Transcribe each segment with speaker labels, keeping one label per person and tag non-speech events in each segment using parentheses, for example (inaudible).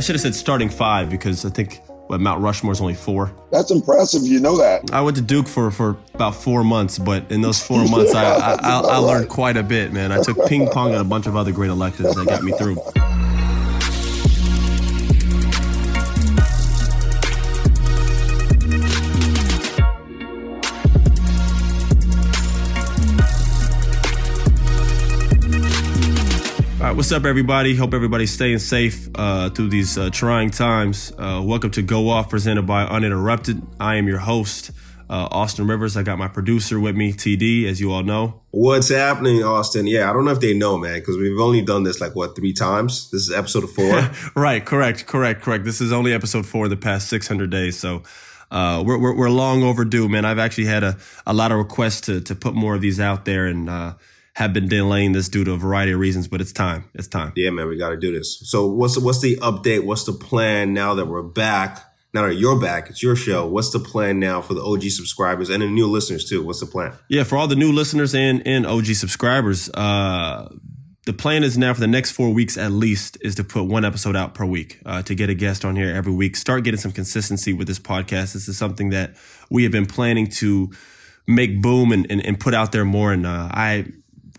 Speaker 1: I should have said starting five because I think what Mount Rushmore is only four.
Speaker 2: That's impressive. You know that.
Speaker 1: I went to Duke for for about four months, but in those four (laughs) months, I, I, I, I learned quite a bit, man. I took ping pong and a bunch of other great electives that got me through. Right, what's up, everybody? Hope everybody's staying safe uh, through these uh, trying times. Uh, welcome to Go Off, presented by Uninterrupted. I am your host, uh, Austin Rivers. I got my producer with me, TD, as you all know.
Speaker 3: What's happening, Austin? Yeah, I don't know if they know, man, because we've only done this like what three times. This is episode four. (laughs)
Speaker 1: right, correct, correct, correct. This is only episode four in the past 600 days, so. Uh, we're, we're, we're long overdue, man. I've actually had a, a lot of requests to to put more of these out there, and uh, have been delaying this due to a variety of reasons, but it's time. It's time.
Speaker 3: Yeah, man, we got to do this. So what's the, what's the update? What's the plan now that we're back? Now that you're back, it's your show. What's the plan now for the OG subscribers and the new listeners too? What's the plan?
Speaker 1: Yeah, for all the new listeners and, and OG subscribers, uh, the plan is now for the next four weeks at least is to put one episode out per week uh, to get a guest on here every week. Start getting some consistency with this podcast. This is something that we have been planning to make boom and, and, and put out there more. And uh, I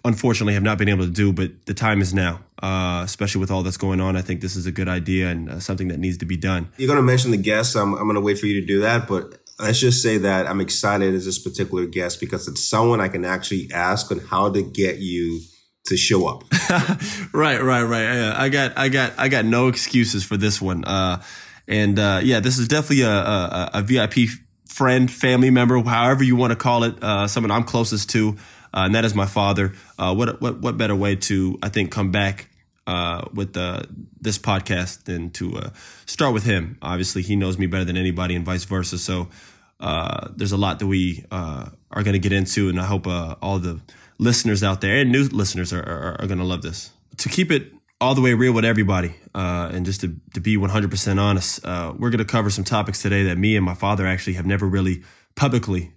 Speaker 1: unfortunately have not been able to do, but the time is now, uh, especially with all that's going on. I think this is a good idea and uh, something that needs to be done.
Speaker 3: You're going to mention the guests. I'm, I'm going to wait for you to do that, but let's just say that I'm excited as this particular guest because it's someone I can actually ask on how to get you to show up. (laughs)
Speaker 1: right, right, right. I got, I got, I got no excuses for this one. Uh, and uh, yeah, this is definitely a, a, a, VIP friend, family member, however you want to call it. Uh, someone I'm closest to and that is my father. Uh, what what what better way to I think come back uh, with uh, this podcast than to uh, start with him? Obviously, he knows me better than anybody, and vice versa. So uh, there's a lot that we are going to get into, and I hope all the listeners out there and new listeners are, are, are going to love this. To keep it all the way real with everybody, and just to, to be 100% honest, we're going to cover some topics today that me and my father actually have never really publicly,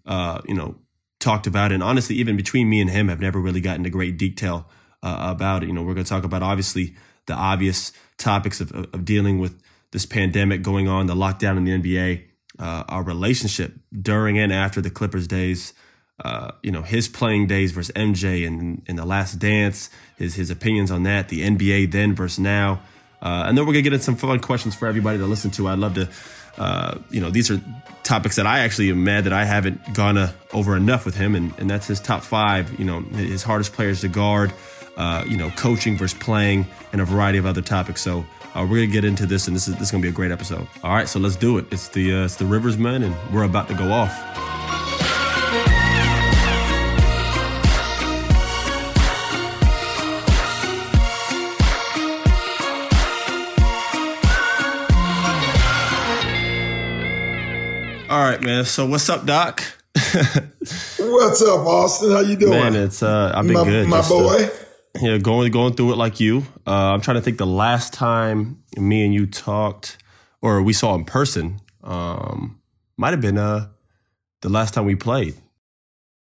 Speaker 1: you know, talked about. And honestly, even between me and him, have never really gotten into great detail uh, about it. You know, we're going to talk about obviously the obvious topics of, of, dealing with this pandemic going on, the lockdown in the NBA, uh, our relationship during and after the Clippers days. Uh, you know his playing days versus MJ and in the Last Dance, his his opinions on that, the NBA then versus now, uh, and then we're gonna get into some fun questions for everybody to listen to. I'd love to uh, you know, these are topics that I actually am mad that I haven't gone uh, over enough with him, and, and that's his top five. You know, his hardest players to guard. Uh, you know, coaching versus playing, and a variety of other topics. So uh, we're gonna get into this, and this is this is gonna be a great episode. All right, so let's do it. It's the uh, it's the Rivers Men, and we're about to go off. All right, man. So what's up, Doc? (laughs)
Speaker 2: what's up, Austin? How you doing?
Speaker 1: Man, it's uh, I've been
Speaker 2: my,
Speaker 1: good.
Speaker 2: My
Speaker 1: Just,
Speaker 2: boy.
Speaker 1: Uh, yeah, going going through it like you. Uh, I'm trying to think the last time me and you talked or we saw in person. Um, might have been uh the last time we played.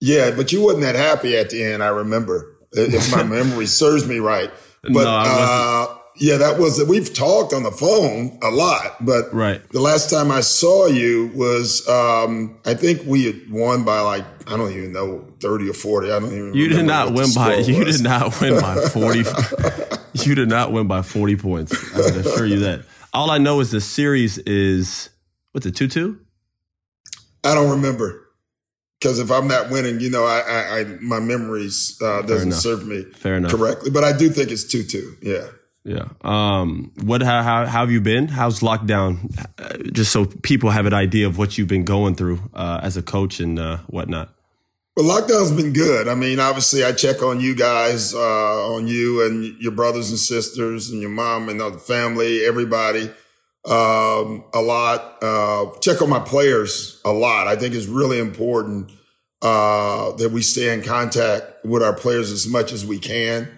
Speaker 2: Yeah, but you wasn't that happy at the end. I remember, if my (laughs) memory serves me right. But
Speaker 1: no,
Speaker 2: uh, yeah, that was we've talked on the phone a lot, but
Speaker 1: right.
Speaker 2: the last time I saw you was um, I think we had won by like I don't even know thirty or forty. I don't even. Know.
Speaker 1: You did (laughs) not win by. You did not win by forty. you did not win by forty points. I can assure you that. All I know is the series is what's it two two.
Speaker 2: I don't remember because if I'm not winning, you know, I, I, I my memories uh, doesn't serve me
Speaker 1: Fair enough.
Speaker 2: correctly. But I do think it's two two. Yeah.
Speaker 1: Yeah. Um, what, how, how, have you been? How's lockdown? Uh, just so people have an idea of what you've been going through, uh, as a coach and, uh, whatnot.
Speaker 2: Well, lockdown's been good. I mean, obviously I check on you guys, uh, on you and your brothers and sisters and your mom and the family, everybody, um, a lot. Uh, check on my players a lot. I think it's really important, uh, that we stay in contact with our players as much as we can.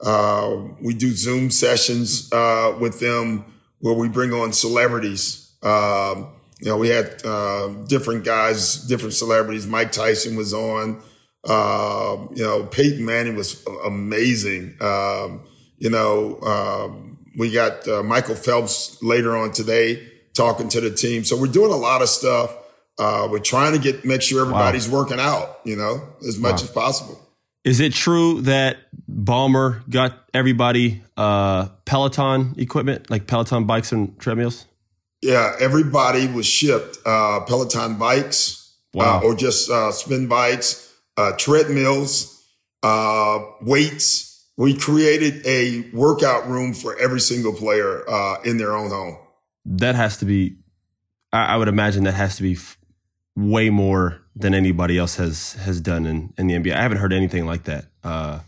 Speaker 2: Uh, we do Zoom sessions uh, with them where we bring on celebrities. Um, you know, we had uh, different guys, different celebrities. Mike Tyson was on. Um, you know, Peyton Manning was amazing. Um, you know, um, we got uh, Michael Phelps later on today talking to the team. So we're doing a lot of stuff. Uh, we're trying to get make sure everybody's wow. working out, you know, as much wow. as possible.
Speaker 1: Is it true that Ballmer got everybody uh, Peloton equipment, like Peloton bikes and treadmills?
Speaker 2: Yeah, everybody was shipped uh, Peloton bikes uh, or just uh, spin bikes, uh, treadmills, weights. We created a workout room for every single player in their own home.
Speaker 1: That has to be, I, I would imagine that has to be f- way more than anybody else has has done in, in the NBA. I haven't heard anything like that uh,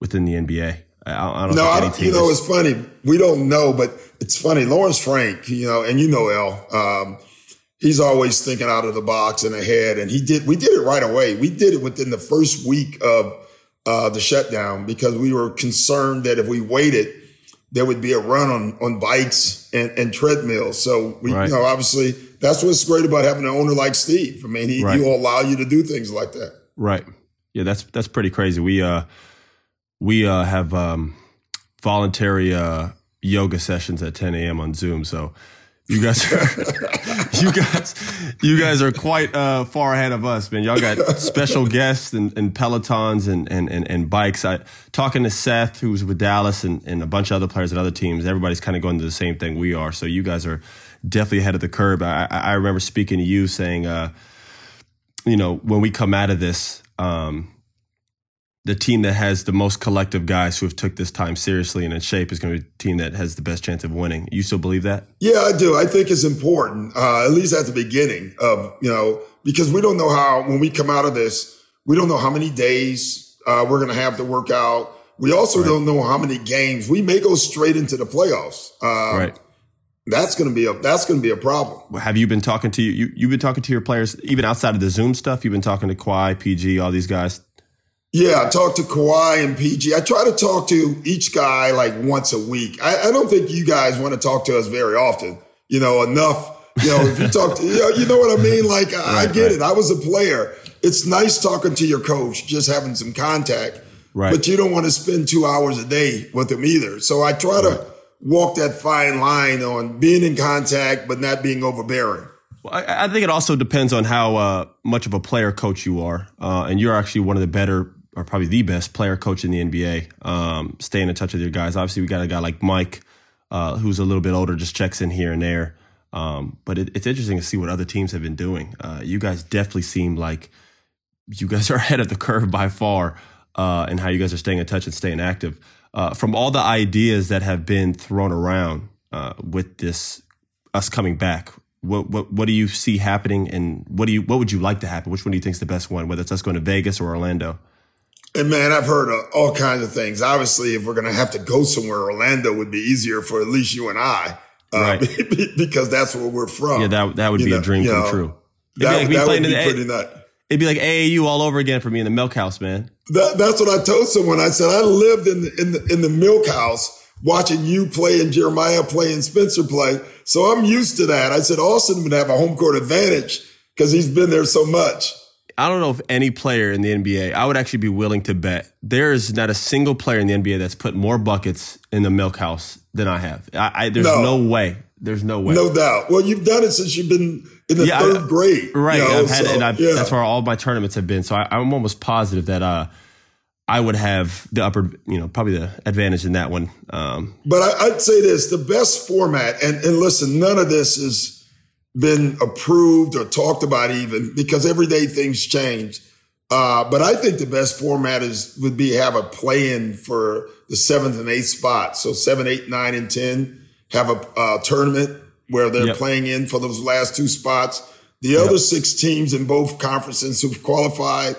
Speaker 1: within the NBA. I, I don't
Speaker 2: no, I don't, you know, it's funny. We don't know, but it's funny. Lawrence Frank, you know, and you know, L, um, he's always thinking out of the box and ahead. And he did, we did it right away. We did it within the first week of uh, the shutdown because we were concerned that if we waited, there would be a run on, on bikes and, and treadmills. So we, right. you know, obviously that's what's great about having an owner like Steve. I mean, he, right. he'll allow you to do things like that.
Speaker 1: Right. Yeah. That's, that's pretty crazy. We, uh, we, uh, have, um, voluntary, uh, yoga sessions at 10 a.m. on Zoom. So you guys, are, (laughs) you guys, you guys are quite uh, far ahead of us, man. Y'all got special guests and, and pelotons and, and, and, and, bikes. I talking to Seth, who's with Dallas, and, and a bunch of other players at other teams. Everybody's kind of going to the same thing we are. So you guys are definitely ahead of the curve. I, I remember speaking to you saying, uh, you know, when we come out of this, um, the team that has the most collective guys who have took this time seriously and in shape is going to be the team that has the best chance of winning. You still believe that?
Speaker 2: Yeah, I do. I think it's important, uh, at least at the beginning of, you know, because we don't know how, when we come out of this, we don't know how many days uh, we're going to have to work out. We also right. don't know how many games. We may go straight into the playoffs. Uh, right. That's going to be a that's going to be a problem.
Speaker 1: Have you been talking to you, you? You've been talking to your players even outside of the Zoom stuff. You've been talking to Kawhi, PG, all these guys
Speaker 2: yeah, I talk to Kawhi and PG. I try to talk to each guy like once a week. I, I don't think you guys want to talk to us very often. You know, enough. You know, if you talk to, you know, you know what I mean? Like, right, I get right. it. I was a player. It's nice talking to your coach, just having some contact. Right. But you don't want to spend two hours a day with them either. So I try right. to walk that fine line on being in contact, but not being overbearing.
Speaker 1: Well, I, I think it also depends on how uh, much of a player coach you are. Uh, and you're actually one of the better or probably the best player coach in the NBA. Um, staying in touch with your guys. Obviously, we got a guy like Mike, uh, who's a little bit older, just checks in here and there. Um, but it, it's interesting to see what other teams have been doing. Uh, you guys definitely seem like you guys (laughs) are ahead of the curve by far, uh, and how you guys are staying in touch and staying active. Uh, from all the ideas that have been thrown around uh, with this us coming back, what, what what do you see happening, and what do you what would you like to happen? Which one do you think is the best one? Whether it's us going to Vegas or Orlando?
Speaker 2: And man, I've heard uh, all kinds of things. Obviously, if we're going to have to go somewhere, Orlando would be easier for at least you and I, uh, right. (laughs) because that's where we're from.
Speaker 1: Yeah, that that would you be know, a dream come know, true.
Speaker 2: It'd that, be like that would be pretty nut.
Speaker 1: It'd be like AAU all over again for me in the milk house, man.
Speaker 2: That, that's what I told someone. I said I lived in the, in the in the milk house watching you play and Jeremiah play and Spencer play, so I'm used to that. I said Austin would have a home court advantage because he's been there so much.
Speaker 1: I don't know if any player in the NBA, I would actually be willing to bet there is not a single player in the NBA that's put more buckets in the milk house than I have. I, I there's no. no. way. There's no way.
Speaker 2: No doubt. Well, you've done it since you've been in the yeah, third I, grade.
Speaker 1: Right.
Speaker 2: You
Speaker 1: know, I've had, so, and I've, yeah. that's where all my tournaments have been. So I, am almost positive that uh, I would have the upper, you know, probably the advantage in that one. Um,
Speaker 2: but I, I'd say this: the best format, and, and listen, none of this is been approved or talked about even because every day things change. Uh, but I think the best format is would be have a play in for the seventh and eighth spot. So seven, eight, nine, and ten have a uh, tournament where they're yep. playing in for those last two spots. The yep. other six teams in both conferences who've qualified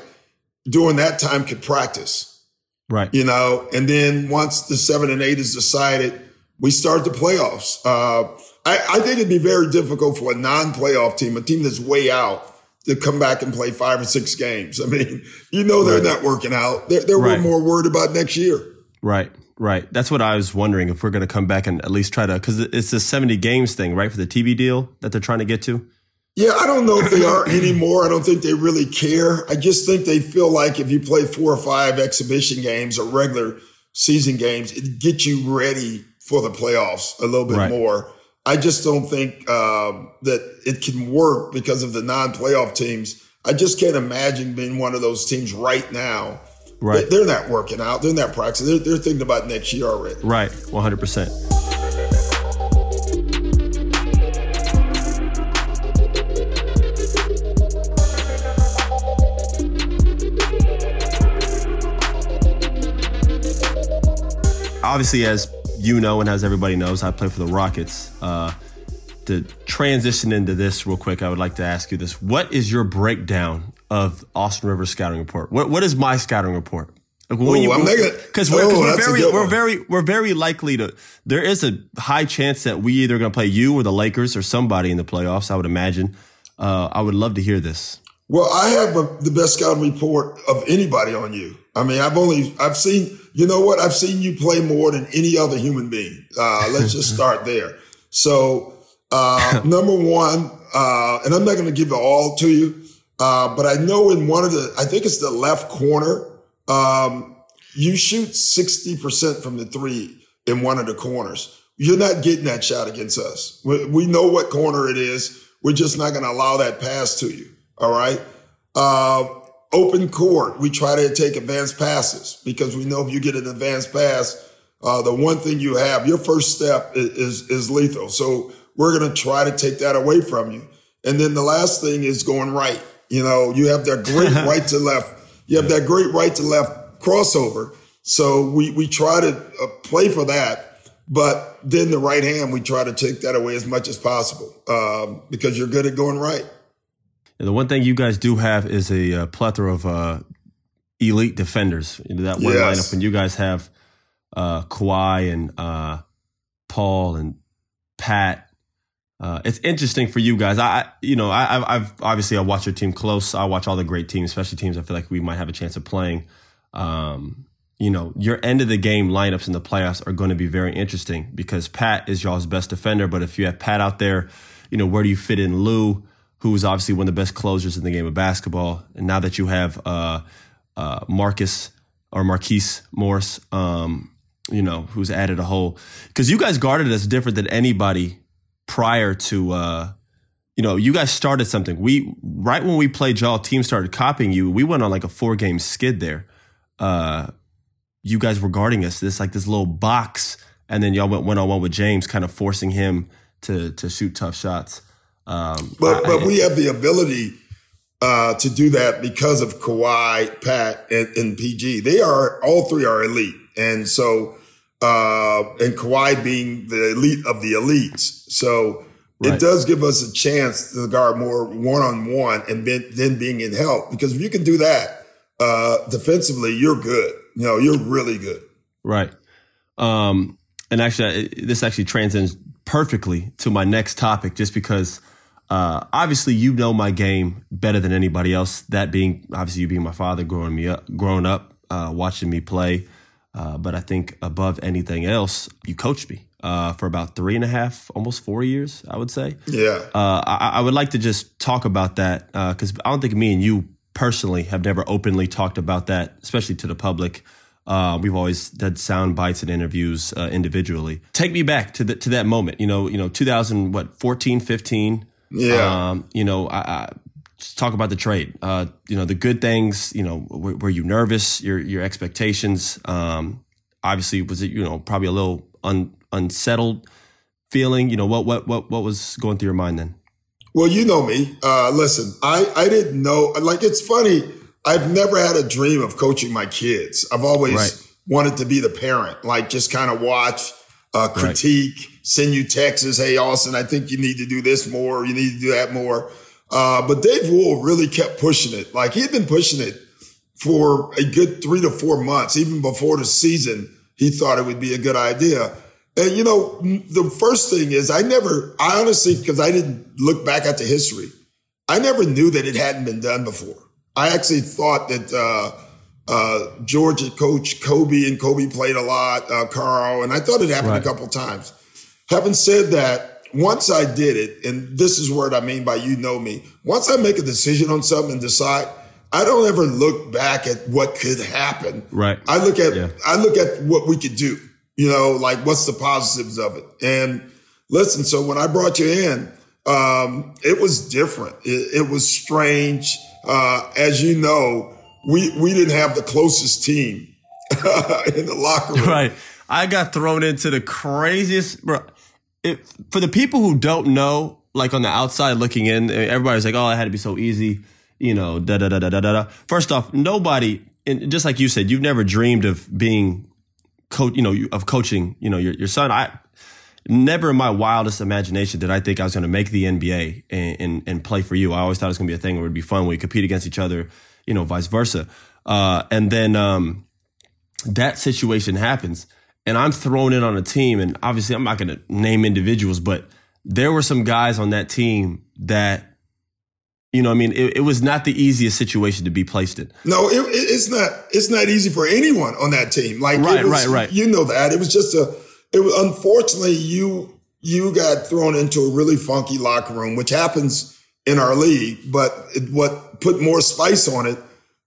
Speaker 2: during that time could practice.
Speaker 1: Right.
Speaker 2: You know, and then once the seven and eight is decided, we start the playoffs. Uh, I, I, think it'd be very difficult for a non-playoff team, a team that's way out, to come back and play five or six games. (laughs) I mean, you know they're right. not working out. They're, they're right. more worried about next year.
Speaker 1: Right, right. That's what I was wondering if we're going to come back and at least try to, because it's a 70 games thing, right, for the TV deal that they're trying to get to.
Speaker 2: Yeah, I don't know if they are anymore. I don't think they really care. I just think they feel like if you play four or five exhibition games or regular season games, it gets you ready for the playoffs a little bit
Speaker 1: Right.
Speaker 2: more. I just don't think um, that it can work because of the non-playoff teams. I just can't imagine being one of those teams right now.
Speaker 1: Right.
Speaker 2: They're not working out. They're not practicing. They're, they're thinking about next year already.
Speaker 1: Right, 100%. Obviously, as you know, and as everybody knows, I play for the Rockets. Uh, to transition into this real quick, I would like to ask you this: What is your breakdown of Austin Rivers scouting report? What What is my scouting report? Like, when
Speaker 2: Ooh, I'm not gonna-
Speaker 1: because we're,
Speaker 2: Oh,
Speaker 1: we're very we're very we're very likely to. There is a high chance that we either going to play you or the Lakers or somebody in the playoffs. I would imagine. Uh, I would love to hear this.
Speaker 2: Well, I have a, the best scouting report of anybody on you. I mean, I've only I've seen you know what I've seen you play more than any other human being. Uh, let's just (laughs) start there. So uh, (laughs) number one, uh, and I'm not going to give it all to you, uh, but I know in one of the I think it's the left corner, um, you shoot sixty percent from the three in one of the corners. You're not getting that shot against us. We, we know what corner it is. We're just not going to allow that pass to you. All right. Uh, open court. We try to take advanced passes because we know if you get an advanced pass, uh, the one thing you have, your first step is, is, is lethal. So we're going to try to take that away from you. And then the last thing is going right. You know, you have that great (laughs) right to left. You have that great right to left crossover. So we, we try to uh, play for that. But then the right hand, we try to take that away as much as possible um, because you're good at going right.
Speaker 1: And the one thing you guys do have is a, uh plethora of uh, elite defenders. You know, that one
Speaker 2: Yes.
Speaker 1: lineup when you guys have uh, Kawhi and uh, Paul and Pat. Uh, it's interesting for you guys. I, I you know, I, I've, I've obviously I watch your team close. I watch all the great teams, especially teams I feel like we might have a chance of playing. Um, you know, your end of the game lineups in the playoffs are going to be very interesting because Pat is y'all's best defender. But if you have Pat out there, you know, where do you fit in Lou, who is obviously one of the best closers in the game of basketball? And now that you have uh, uh, Marcus or Marquise Morris, um, you know, who's added a whole because you guys guarded us different than anybody prior to uh you know, you guys started something. We right when we played y'all, team started copying you. We went on like a four game skid there. Uh you guys were guarding us this like this little box, and then y'all went one on one with James, kind of forcing him to to shoot tough shots. Um,
Speaker 2: But
Speaker 1: I-
Speaker 2: but we have the ability uh, to do that because of Kawhi, Pat, and, and PG. They are all three are elite, and so uh, and Kawhi being the elite of the elites. So
Speaker 1: Right.
Speaker 2: it does give us a chance to guard more one on one, and then, then being in help. Because if you can do that uh, defensively, you're good. You know, you're really good.
Speaker 1: Right. Um, and actually, this actually transcends perfectly to my next topic, just because uh, obviously you know my game better than anybody else. That being obviously you being my father, growing me up, growing up, uh, watching me play. Uh, but I think above anything else, you coached me uh, for about three and a half, almost four years, I would say.
Speaker 2: Yeah.
Speaker 1: Uh, I, I would like to just talk about that because I don't think me and you personally have never openly talked about that, especially to the public. Uh, we've always done sound bites and interviews uh, individually. Take me back to the, to that moment. You know, you know, 2000 what 14, 15.
Speaker 2: Yeah.
Speaker 1: Um, you know, I, I talk about the trade. Uh, you know, the good things. You know, were, were you nervous? Your your expectations. Um, obviously, was it you know probably a little un, unsettled feeling? You know, what what what what was going through your mind then?
Speaker 2: Well, you know me. Uh, listen, I, I didn't know. Like, it's funny. I've never had a dream of coaching my kids. I've always
Speaker 1: Right.
Speaker 2: wanted to be the parent, like just kind of watch, uh, critique, send you texts. Hey, Austin, I think you need to do this more. You need to do that more. Uh, but Dave Wohl really kept pushing it. Like he had been pushing it for a good three to four months, even before the season. He thought it would be a good idea. And you know, the first thing is I never, I honestly, because I didn't look back at the history, I never knew that it hadn't been done before. I actually thought that uh, uh, Georgia coach Kobe and Kobe played a lot, uh, Carl, and I thought it happened
Speaker 1: Right.
Speaker 2: a couple times. Having said that, once I did it, and this is what I mean by you know me, once I make a decision on something and decide, I don't ever look back at what could happen.
Speaker 1: Right.
Speaker 2: I look at
Speaker 1: Yeah.
Speaker 2: I look at what we could do. You know, like what's the positives of it? And listen, so when I brought you in, um, it was different. It, it was strange. Uh, as you know, we, we didn't have the closest team (laughs) in the locker room.
Speaker 1: Right. I got thrown into the craziest, bro. It, for the people who don't know, like on the outside looking in, everybody's like, "Oh, it had to be so easy," you know. Da da da da da da. First off, nobody, and just like you said, you've never dreamed of being coach, you know, of coaching, you know, your your son. I never in my wildest imagination did I think I was going to make the NBA and, and, and play for you. I always thought it was going to be a thing where it'd be fun. We compete against each other, you know, vice versa. Uh, and then um, that situation happens and I'm thrown in on a team, and obviously I'm not going to name individuals, but there were some guys on that team that, you know, I mean, it, it was not the easiest situation to be placed in.
Speaker 2: No, it, it's not. It's not easy for anyone on that team. Like,
Speaker 1: right,
Speaker 2: was,
Speaker 1: right, right.
Speaker 2: You know that it was just a. It was unfortunately you you got thrown into a really funky locker room, which happens in our league. But it, what put more spice on it?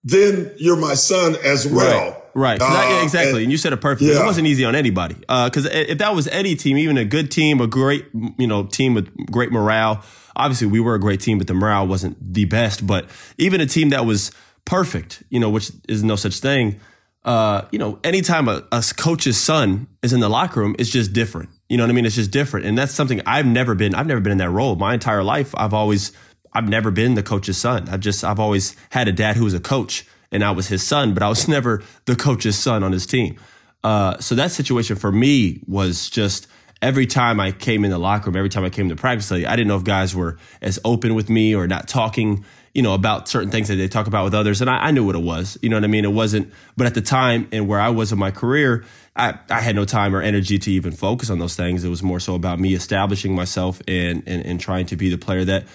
Speaker 2: Then you're my son as well.
Speaker 1: Right. Right. Uh, exactly. And, and, you said it perfectly. Yeah. It wasn't easy on anybody. Because uh, if that was any team, even a good team, a great, you know, team with great morale, obviously we were a great team, but the morale wasn't the best. But even a team that was perfect, you know, which is no such thing, uh, you know, anytime a, a coach's son is in the locker room, it's just different. You know what I mean? It's just different. And that's something I've never been, I've never been in that role. My entire life, I've always, I've never been the coach's son. I've just, I've always had a dad who was a coach and I was his son, but I was (laughs) never the coach's son on his team. Uh, so that situation for me was just every time I came in the locker room, every time I came to practice, I didn't know if guys were as open with me or not talking, you know, about certain things that they talk about with others. And I, I knew what it was, you know what I mean? It wasn't, but at the time and where I was in my career, I, I had no time or energy to even focus on those things. It was more so about me establishing myself and, and, and trying to be the player that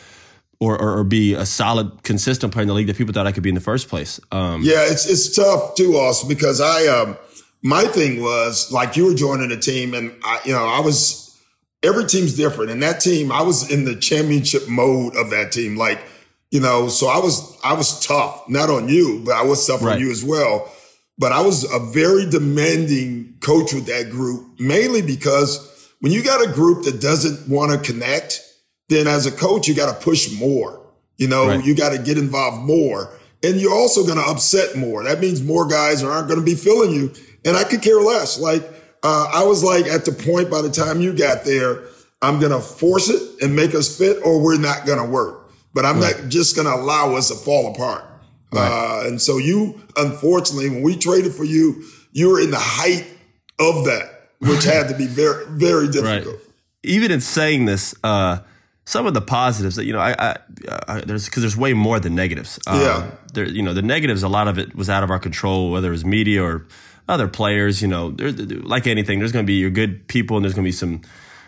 Speaker 1: or, or, or, be a solid, consistent player in the league that people thought I could be in the first place.
Speaker 2: Um, yeah, it's it's tough too, also because I um, my thing was like you were joining a team, and I, you know I was every team's different, and that team I was in the championship mode of that team, like you know, so I was I was tough, not on you, but I was tough right. on you as well. But I was a very demanding coach with that group, mainly because when you got a group that doesn't want to connect then as a coach, you got to push more. You know, right. you got to get involved more. And you're also going to upset more. That means more guys aren't going to be feeling you. And I could care less. Like, uh, I was like at the point by the time you got there, I'm going to force it and make us fit or we're not going to work. But I'm right. not just going to allow us to fall apart. Right. Uh, and so you, unfortunately, when we traded for you, you were in the height of that, which had to be very, very difficult.
Speaker 1: Even in saying this, uh, some of the positives that you know I, I, I there's because there's way more than negatives.
Speaker 2: Um, yeah,
Speaker 1: there you know the negatives a lot of it was out of our control, whether it was media or other players. You know, like anything, there's going to be your good people and there's going to be some.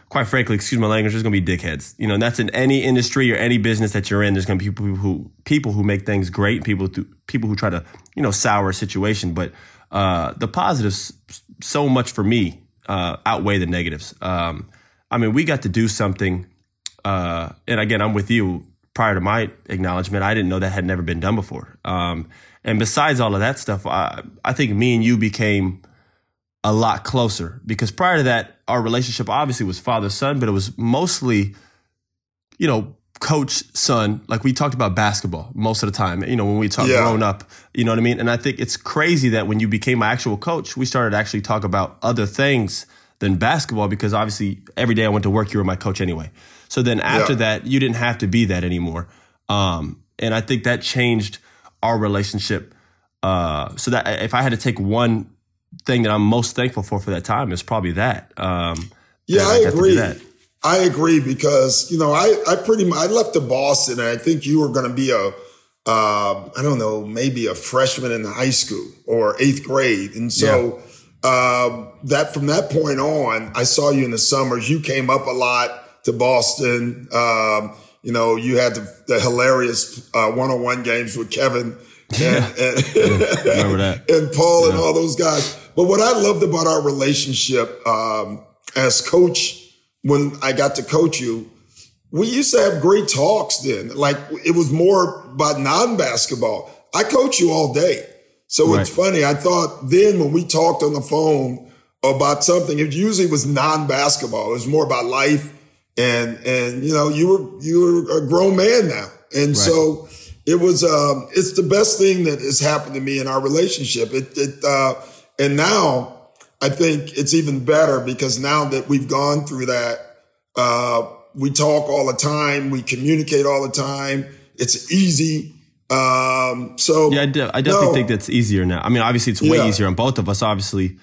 Speaker 1: Quite frankly, excuse my language, there's going to be dickheads. You know, and that's in any industry or any business that you're in. There's going to be people who people who make things great, people who, people who try to you know sour a situation. But uh, the positives, so much for me, uh, outweigh the negatives. Um, I mean, we got to do something uh, and again, I'm with you. Prior to my acknowledgement, I didn't know that had never been done before. Um, and besides all of that stuff, I, I think me and you became a lot closer because prior to that, our relationship obviously was father son, but it was mostly, you know, coach son. Like we talked about basketball most of the time. You know, when we talked yeah. grown up, you know what I mean. And I think it's crazy that when you became my actual coach, we started to actually talk about other things than basketball because obviously every day I went to work, you were my coach anyway. So then after yeah. that, you didn't have to be that anymore. Um, and I think that changed our relationship. Uh, so that if I had to take one thing that I'm most thankful for for that time, it's probably that. Um,
Speaker 2: yeah, I, I agree. I agree because you know I I pretty much I left to Boston and I think you were going to be a uh, I don't know maybe a freshman in the high school or eighth grade, and so yeah. uh, that from that point on, I saw you in the summers. You came up a lot to Boston. Um, you know, you had the, the hilarious uh, one-on-one games with Kevin (laughs) and, and, and Paul yeah. and all those guys. But what I loved about our relationship um, as coach, when I got to coach you, we used to have great talks then. Like it was more about non-basketball. I coach you all day. So right. it's funny. I thought then when we talked on the phone about something, it usually was non-basketball. It was more about life. And, and, you know, you were, you were a grown man now. And right. so it was, um, it's the best thing that has happened to me in our relationship. It, it, uh, and now I think it's even better because now that we've gone through that, uh, we talk all the time. We communicate all the time. It's easy. Um, so
Speaker 1: yeah, I, de- I definitely no. think that's easier now. I mean, obviously it's way yeah. easier on both of us, obviously,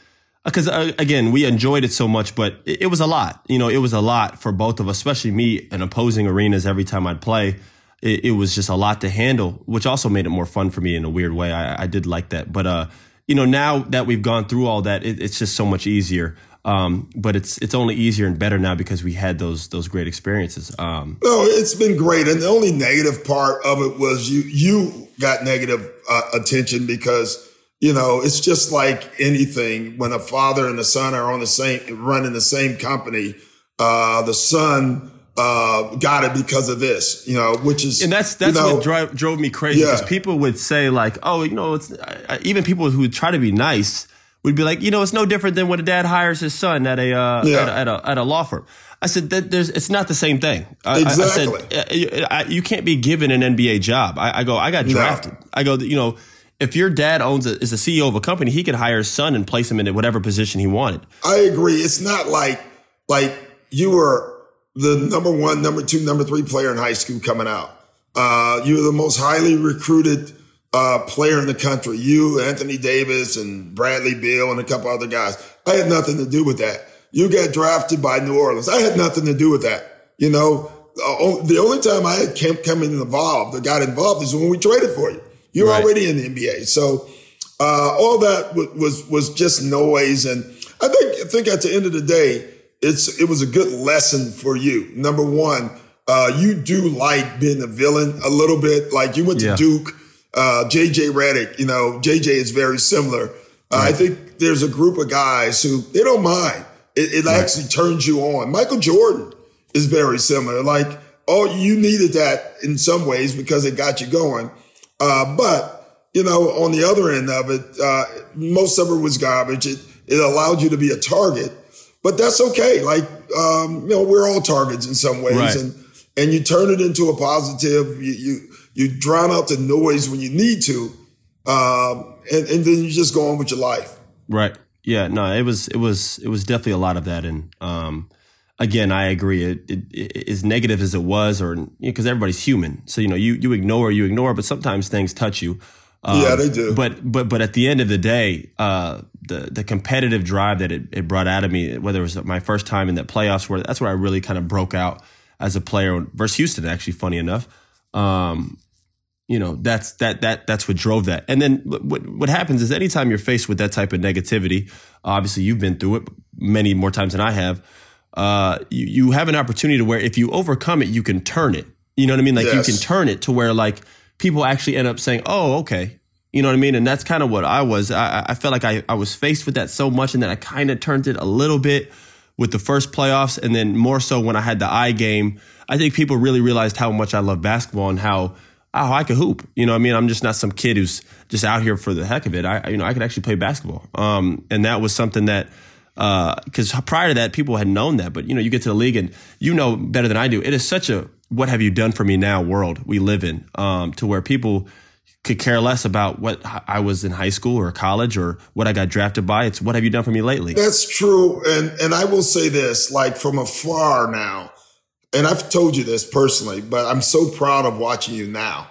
Speaker 1: because uh, again, we enjoyed it so much, but it, it, was a lot. You know, it was a lot for both of us, especially me in opposing arenas every time I'd play. It, it was just a lot to handle, which also made it more fun for me in a weird way. I, I did like that, but uh, you know, now that we've gone through all that, it, it's just so much easier. Um, but it's it's only easier and better now because we had those those great experiences. Um,
Speaker 2: no, it's been great, and the only negative part of it was you you got negative uh, attention because you know it's just like anything when a father and a son are on the same running the same company. Uh, the son uh, got it because of this, you know, which is
Speaker 1: and that's that's
Speaker 2: you know,
Speaker 1: what drove, drove me crazy because yeah. people would say like, oh, you know, it's even people who try to be nice would be like, you know, it's no different than when a dad hires his son at a, uh, yeah. at, a, at, a, at a law firm. I said that there's it's not the same thing.
Speaker 2: Exactly.
Speaker 1: I, I said I, you can't be given an NBA job. I, I go, I got drafted. No. I go, you know, if your dad owns a, is the CEO of a company, he could hire his son and place him in whatever position he wanted.
Speaker 2: I agree. It's not like like you were the number one, number two, number three player in high school coming out. Uh, you were the most highly recruited uh, player in the country. You, Anthony Davis, and Bradley Beal, and a couple other guys. I had nothing to do with that. You got drafted by New Orleans. I had nothing to do with that. You know, uh, the only time I had come involved, got involved, is when we traded for you. You're right. already in the NBA, so uh, all that w- was was just noise. And I think I think at the end of the day, it's it was a good lesson for you. Number one, uh, you do like being a villain a little bit. Like you went to yeah. Duke uh, JJ Redick, you know, JJ is very similar. Uh, right. I think there's a group of guys who they don't mind. It, it right. actually turns you on. Michael Jordan is very similar. Like, oh, you needed that in some ways because it got you going. Uh, but, you know, on the other end of it, uh, most of it was garbage. It, it allowed you to be a target, but that's okay. Like, um, you know, we're all targets in some ways right. and, and you turn it into a positive. You, you, you drown out the noise when you need to, um, and, and then you just go on with your life.
Speaker 1: Right. Yeah. No. It was. It was. It was definitely a lot of that. And um, again, I agree. It, it, it as negative as it was, or because you know, everybody's human, so you know you you ignore you ignore, but sometimes things touch you.
Speaker 2: Um, yeah, they do.
Speaker 1: But but but at the end of the day, uh, the the competitive drive that it, it brought out of me, whether it was my first time in that playoffs, where that's where I really kind of broke out as a player versus Houston. Actually, funny enough, um, you know that's that that that's what drove that and then what what happens is anytime you're faced with that type of negativity obviously you've been through it many more times than i have uh, you, you have an opportunity to where if you overcome it you can turn it you know what i mean like yes. you can turn it to where like people actually end up saying oh okay you know what i mean and that's kind of what i was i, I felt like I, I was faced with that so much and then i kind of turned it a little bit with the first playoffs and then more so when i had the eye game i think people really realized how much i love basketball and how oh, I could hoop. You know, what I mean, I'm just not some kid who's just out here for the heck of it. I, you know, I could actually play basketball. Um, and that was something that, because uh, prior to that, people had known that. But you know, you get to the league and you know better than I do. It is such a "what have you done for me now" world we live in, um, to where people could care less about what I was in high school or college or what I got drafted by. It's what have you done for me lately?
Speaker 2: That's true. And and I will say this, like from afar now, and I've told you this personally, but I'm so proud of watching you now.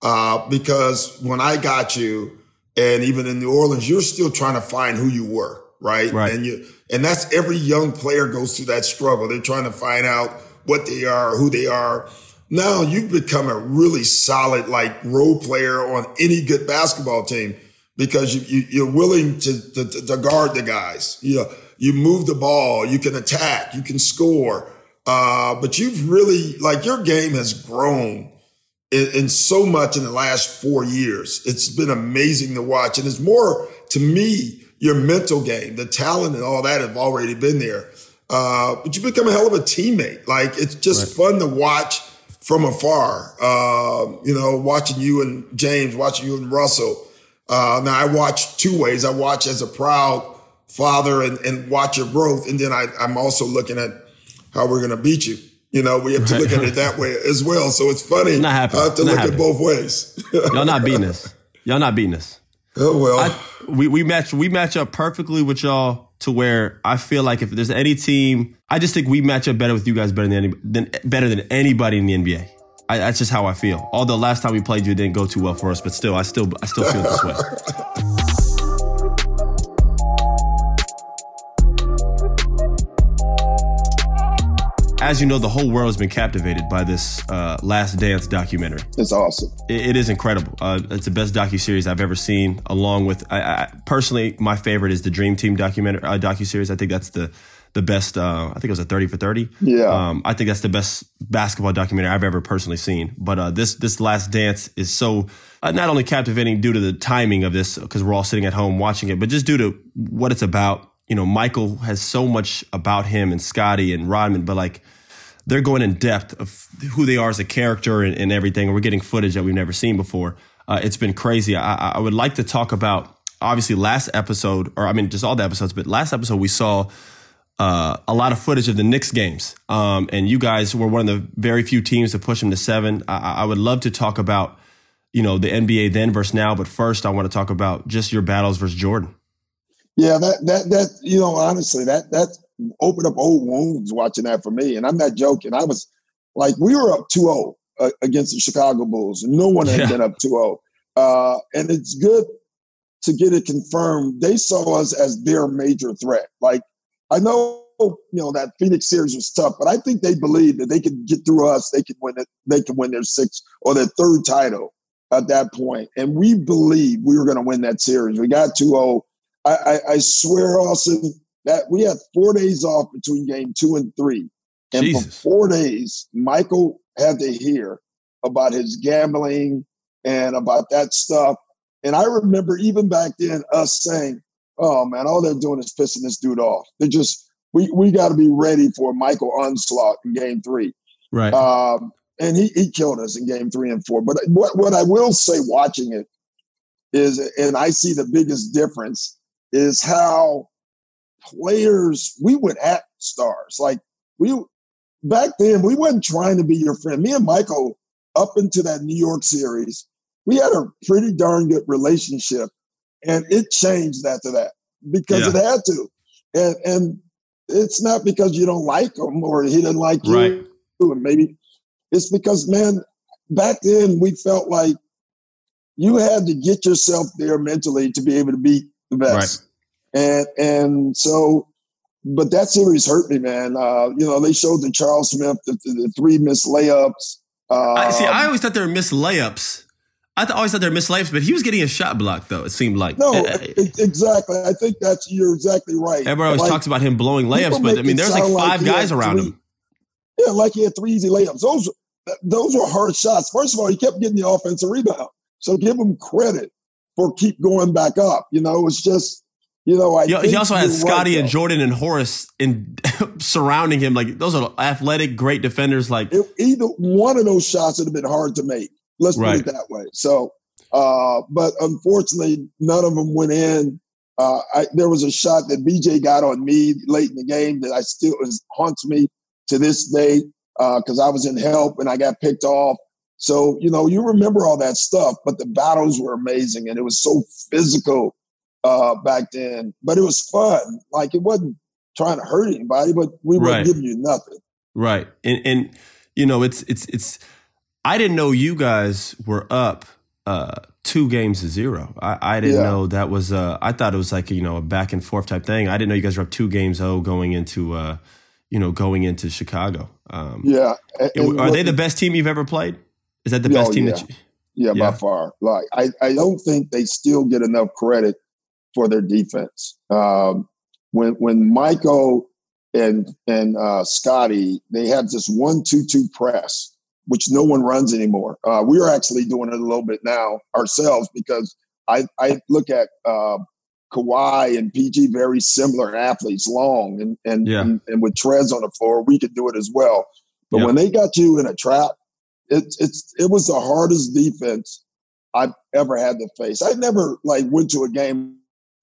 Speaker 2: Uh, because when I got you and even in New Orleans, you're still trying to find who you were, right?
Speaker 1: Right.
Speaker 2: And you, and that's every young player goes through that struggle. They're trying to find out what they are, who they are. Now you've become a really solid, like role player on any good basketball team because you, you, are willing to, to, to guard the guys. You, you move the ball, you can attack, you can score. Uh, but you've really, like, your game has grown in, in, so much in the last four years. It's been amazing to watch. And it's more, to me, your mental game, the talent and all that have already been there. Uh, but you become a hell of a teammate. Like, it's just right. fun to watch from afar. Uh, you know, watching you and James, watching you and Russell. Uh, now I watch two ways. I watch as a proud
Speaker 4: father and, and watch your growth. And then I, I'm also looking at how we're going to beat you. You know, we have to look at it that way as well. So it's funny.
Speaker 1: Not happy.
Speaker 4: I have to
Speaker 1: Not
Speaker 4: look
Speaker 1: happy.
Speaker 4: at both ways.
Speaker 1: Y'all not (laughs) beating us. Y'all not beating us.
Speaker 4: Oh well.
Speaker 1: I, we we match we match up perfectly with y'all to where I feel like if there's any team, I just think we match up better with you guys better than any, than better than anybody in the NBA. I, that's just how I feel. Although last time we played you, it didn't go too well for us, but still, I still I still feel this way. (laughs) As you know, the whole world has been captivated by this uh, Last Dance documentary.
Speaker 2: It's awesome.
Speaker 1: It, it is incredible. Uh, it's the best docu series I've ever seen. Along with, I, I, personally, my favorite is the Dream Team documentary uh, docu series. I think that's the the best. Uh, I think it was a thirty for thirty.
Speaker 2: Yeah.
Speaker 1: Um, I think that's the best basketball documentary I've ever personally seen. But uh, this this Last Dance is so uh, not only captivating due to the timing of this because we're all sitting at home watching it, but just due to what it's about. You know, Michael has so much about him and Scottie and Rodman, but like they're going in depth of who they are as a character and, and everything. We're getting footage that we've never seen before. Uh, it's been crazy. I, I would like to talk about obviously last episode, or I mean, just all the episodes, but last episode we saw uh, a lot of footage of the Knicks games. Um, and you guys were one of the very few teams to push them to seven. I, I would love to talk about, you know, the NBA then versus now. But first, I want to talk about just your battles versus Jordan.
Speaker 2: Yeah, that that that you know, honestly, that that opened up old wounds watching that for me. And I'm not joking. I was like, we were up 2-0 uh, against the Chicago Bulls. No one had
Speaker 1: Yeah.
Speaker 2: been up 2-0. Uh, and it's good to get it confirmed. They saw us as their major threat. Like, I know, you know, that Phoenix series was tough, but I think they believed that they could get through us. They could win it. They could win their sixth or their third title at that point. And we believed we were going to win that series. We got 2-0. I, I, I swear, Austin, that we had four days off between game two and three. And for four days, Michael had to hear about his gambling and about that stuff. And I remember even back then us saying, oh man, all they're doing is pissing this dude off. They're just, we, we got to be ready for Michael onslaught in game three.
Speaker 1: Right.
Speaker 2: Um, and he, he killed us in game three and four. But what, what I will say watching it is, and I see the biggest difference, is how players, we would act stars. Like we, back then, we wasn't trying to be your friend. Me and Michael, up into that New York series, we had a pretty darn good relationship. And it changed after that because it had to. And, and it's not because you don't like him or he didn't like you
Speaker 1: Right.
Speaker 2: and maybe it's because man back then we felt like you had to get yourself there mentally to be able to beat the best and and so but that series hurt me man uh you know they showed the charles smith the, the, three missed layups uh
Speaker 1: I, see, I always thought they were missed layups. I th- always thought they were missed layups, but he was getting a shot block though, it seemed like.
Speaker 2: no
Speaker 1: Uh,
Speaker 2: e- exactly i think that's you're exactly right
Speaker 1: Everyone always
Speaker 2: Like,
Speaker 1: talks about him blowing layups, but I mean, there's like
Speaker 2: sound like
Speaker 1: five guys around
Speaker 2: three-
Speaker 1: him.
Speaker 2: Yeah, like he had three easy layups. Those those were hard shots. First of all, he kept getting the offensive rebound. So give him credit for keep going back up. You know, it's just, you know, I
Speaker 1: He, he also had Scottie
Speaker 2: right,
Speaker 1: and. Jordan and Horace in (laughs) surrounding him. Like those are athletic, great defenders. Like
Speaker 2: If either one of those shots would have been hard to make. Let's
Speaker 1: Right.
Speaker 2: put it that way. So, uh, but unfortunately, none of them went in. Uh, I, there was a shot that BJ got on me late in the game that I still is, haunts me to this day because I was in help and I got picked off. So you know, you remember all that stuff, but the battles were amazing and it was so physical uh, back then. But it was fun. Like it wasn't trying to hurt anybody, but we
Speaker 1: Right.
Speaker 2: weren't giving you nothing.
Speaker 1: Right. And and you know, it's it's it's I didn't know you guys were up uh two games to zero. I, I didn't
Speaker 2: Yeah.
Speaker 1: know that was uh I thought it was like, you know, a back and forth type thing. I didn't know you guys were up two games oh going into uh you know, going into Chicago. Um
Speaker 2: Yeah. And- and
Speaker 1: are
Speaker 2: what-
Speaker 1: they the best team you've ever played? Is that the
Speaker 2: Yeah,
Speaker 1: best
Speaker 2: oh,
Speaker 1: team
Speaker 2: yeah.
Speaker 1: that you
Speaker 2: Yeah,
Speaker 1: Yeah.
Speaker 2: by far. Like I, I don't think they still get enough credit for their defense. Um, when when Michael and and uh, Scottie they had this one two two press, which no one runs anymore. Uh, we're actually doing it a little bit now ourselves because I I look at uh, Kawhi and PG very similar athletes, long and and,
Speaker 1: Yeah.
Speaker 2: and and with Trez on the floor, we could do it as well. But
Speaker 1: Yeah.
Speaker 2: when they got you in a trap, it's it's it was the hardest defense I've ever had to face. I never like went to a game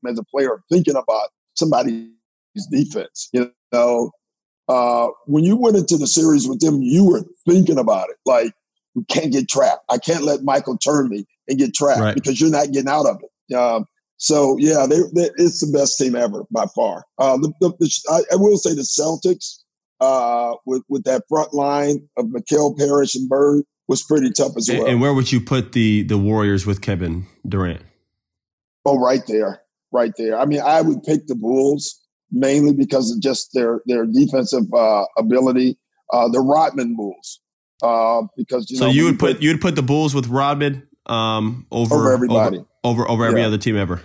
Speaker 2: as a player thinking about somebody's defense. You know, uh, when you went into the series with them, you were thinking about it. Like, we can't get trapped. I can't let Michael turn me and get trapped
Speaker 1: Right.
Speaker 2: because you're not getting out of it. Um, so yeah, they, they, it's the best team ever by far. Uh, the, the, the, I, I will say the Celtics uh, with with that front line of McHale Parish and Bird was pretty tough as
Speaker 1: And,
Speaker 2: well.
Speaker 1: and where would you put the the Warriors with Kevin Durant?
Speaker 2: Oh, right there, right there. I mean, I would pick the Bulls mainly because of just their their defensive uh, ability. Uh, the Rodman Bulls, uh, because you
Speaker 1: so
Speaker 2: know
Speaker 1: you would put you would put the Bulls with Rodman um, over
Speaker 2: Over everybody.
Speaker 1: over over, over every
Speaker 2: Yeah.
Speaker 1: other team ever.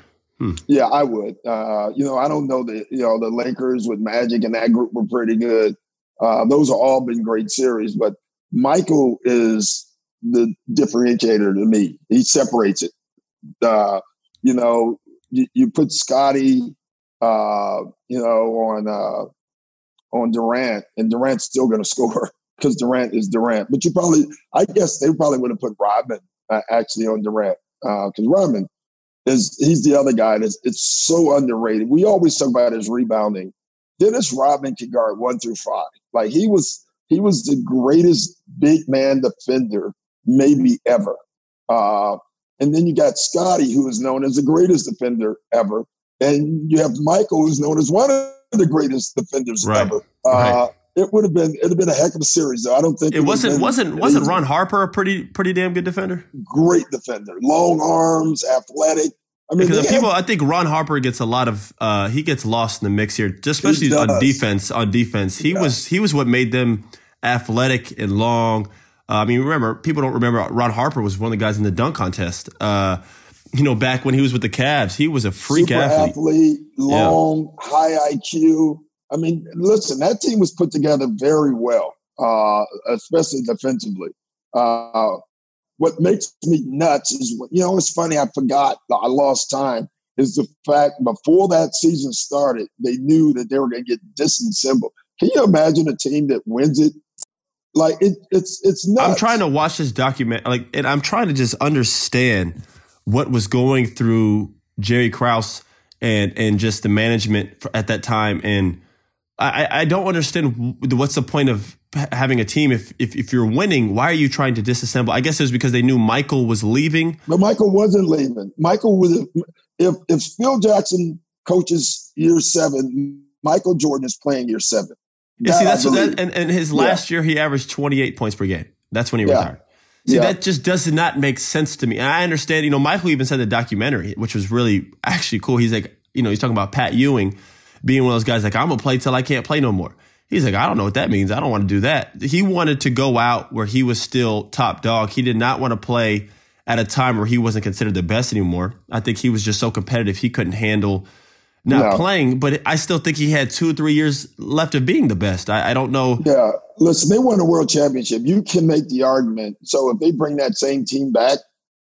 Speaker 2: Yeah, I would. Uh, you know, I don't know the you know the Lakers with Magic and that group were pretty good. Uh, those have all been great series, but Michael is the differentiator to me. He separates it. Uh, you know, you, put Scottie, uh, you know, on uh, on Durant, and Durant's still going (laughs) to score because Durant is Durant. But you probably, I guess, they probably would have put Rodman uh, actually on Durant because Rodman is he's the other guy that's it's so underrated. We always talk about his rebounding. Dennis Rodman can guard one through five. Like he was he was the greatest big man defender maybe ever. Uh, and then you got Scottie, who is known as the greatest defender ever. And you have Michael, who's known as one of the greatest defenders
Speaker 1: Right.
Speaker 2: ever. Uh,
Speaker 1: Right.
Speaker 2: It would have been it'd have been a heck of a series, though. I don't think
Speaker 1: It
Speaker 2: have
Speaker 1: wasn't
Speaker 2: been
Speaker 1: wasn't wasn't. Ron Harper a pretty pretty damn good defender?
Speaker 2: great defender, long arms, athletic. I mean,
Speaker 1: Because people,
Speaker 2: had-
Speaker 1: I think Ron Harper gets a lot of uh, he gets lost in the mix here, just especially on defense. On defense, he
Speaker 2: Yeah.
Speaker 1: was he was what made them athletic and long. Uh, I mean, remember people don't remember Ron Harper was one of the guys in the dunk contest. Uh, you know, back when he was with the Cavs, he was a freak
Speaker 2: super
Speaker 1: athlete.
Speaker 2: athlete, long, high IQ. I mean, listen, that team was put together very well, uh, especially defensively. Uh, what makes me nuts is, you know, it's funny. I forgot. I lost time. Is the fact before that season started, they knew that they were going to get disassembled. Can you imagine a team that wins it? Like it, it's it's nuts.
Speaker 1: I'm trying to watch this document, like, and I'm trying to just understand what was going through Jerry Krause and and just the management at that time. And I, I- I don't understand what's the point of having a team if, if if you're winning. Why are you trying to disassemble? I guess it was because they knew Michael was leaving.
Speaker 2: But Michael wasn't leaving. Michael was if if Phil Jackson coaches year seven, Michael Jordan is playing year seven.
Speaker 1: You see,
Speaker 2: That I
Speaker 1: that's what that, and, and his last year he averaged 28 points per game. That's when he
Speaker 2: Yeah.
Speaker 1: retired. See,
Speaker 2: Yeah.
Speaker 1: that just does not make sense to me. And I understand, you know, Michael even said the documentary, which was really actually cool. He's like, you know, he's talking about Pat Ewing being one of those guys like, I'm gonna play till I can't play no more. He's like, I don't know what that means. I don't want to do that. He wanted to go out where he was still top dog. He did not want to play at a time where he wasn't considered the best anymore. I think he was just so competitive he couldn't handle not
Speaker 2: No.
Speaker 1: playing. But I still think he had two or three years left of being the best. I, I don't know.
Speaker 2: Yeah, listen, they won a world championship. You can make the argument. So if they bring that same team back,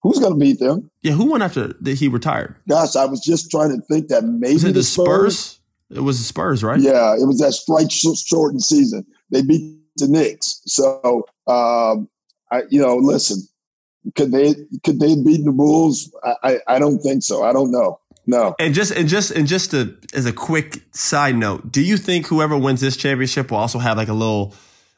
Speaker 2: who's going to beat them?
Speaker 1: Yeah, who won after that he retired?
Speaker 2: Gosh, I was just trying to think that maybe
Speaker 1: Was it
Speaker 2: the
Speaker 1: the Spurs? It was the Spurs, right?
Speaker 2: Yeah, it was that strike shortened season. They beat the Knicks. So, um, I, you know, listen, could they could they have beaten the Bulls? I, I, I don't think so. I don't know. No.
Speaker 1: And just and just and just to, as a quick side note, do you think whoever wins this championship will also have like a little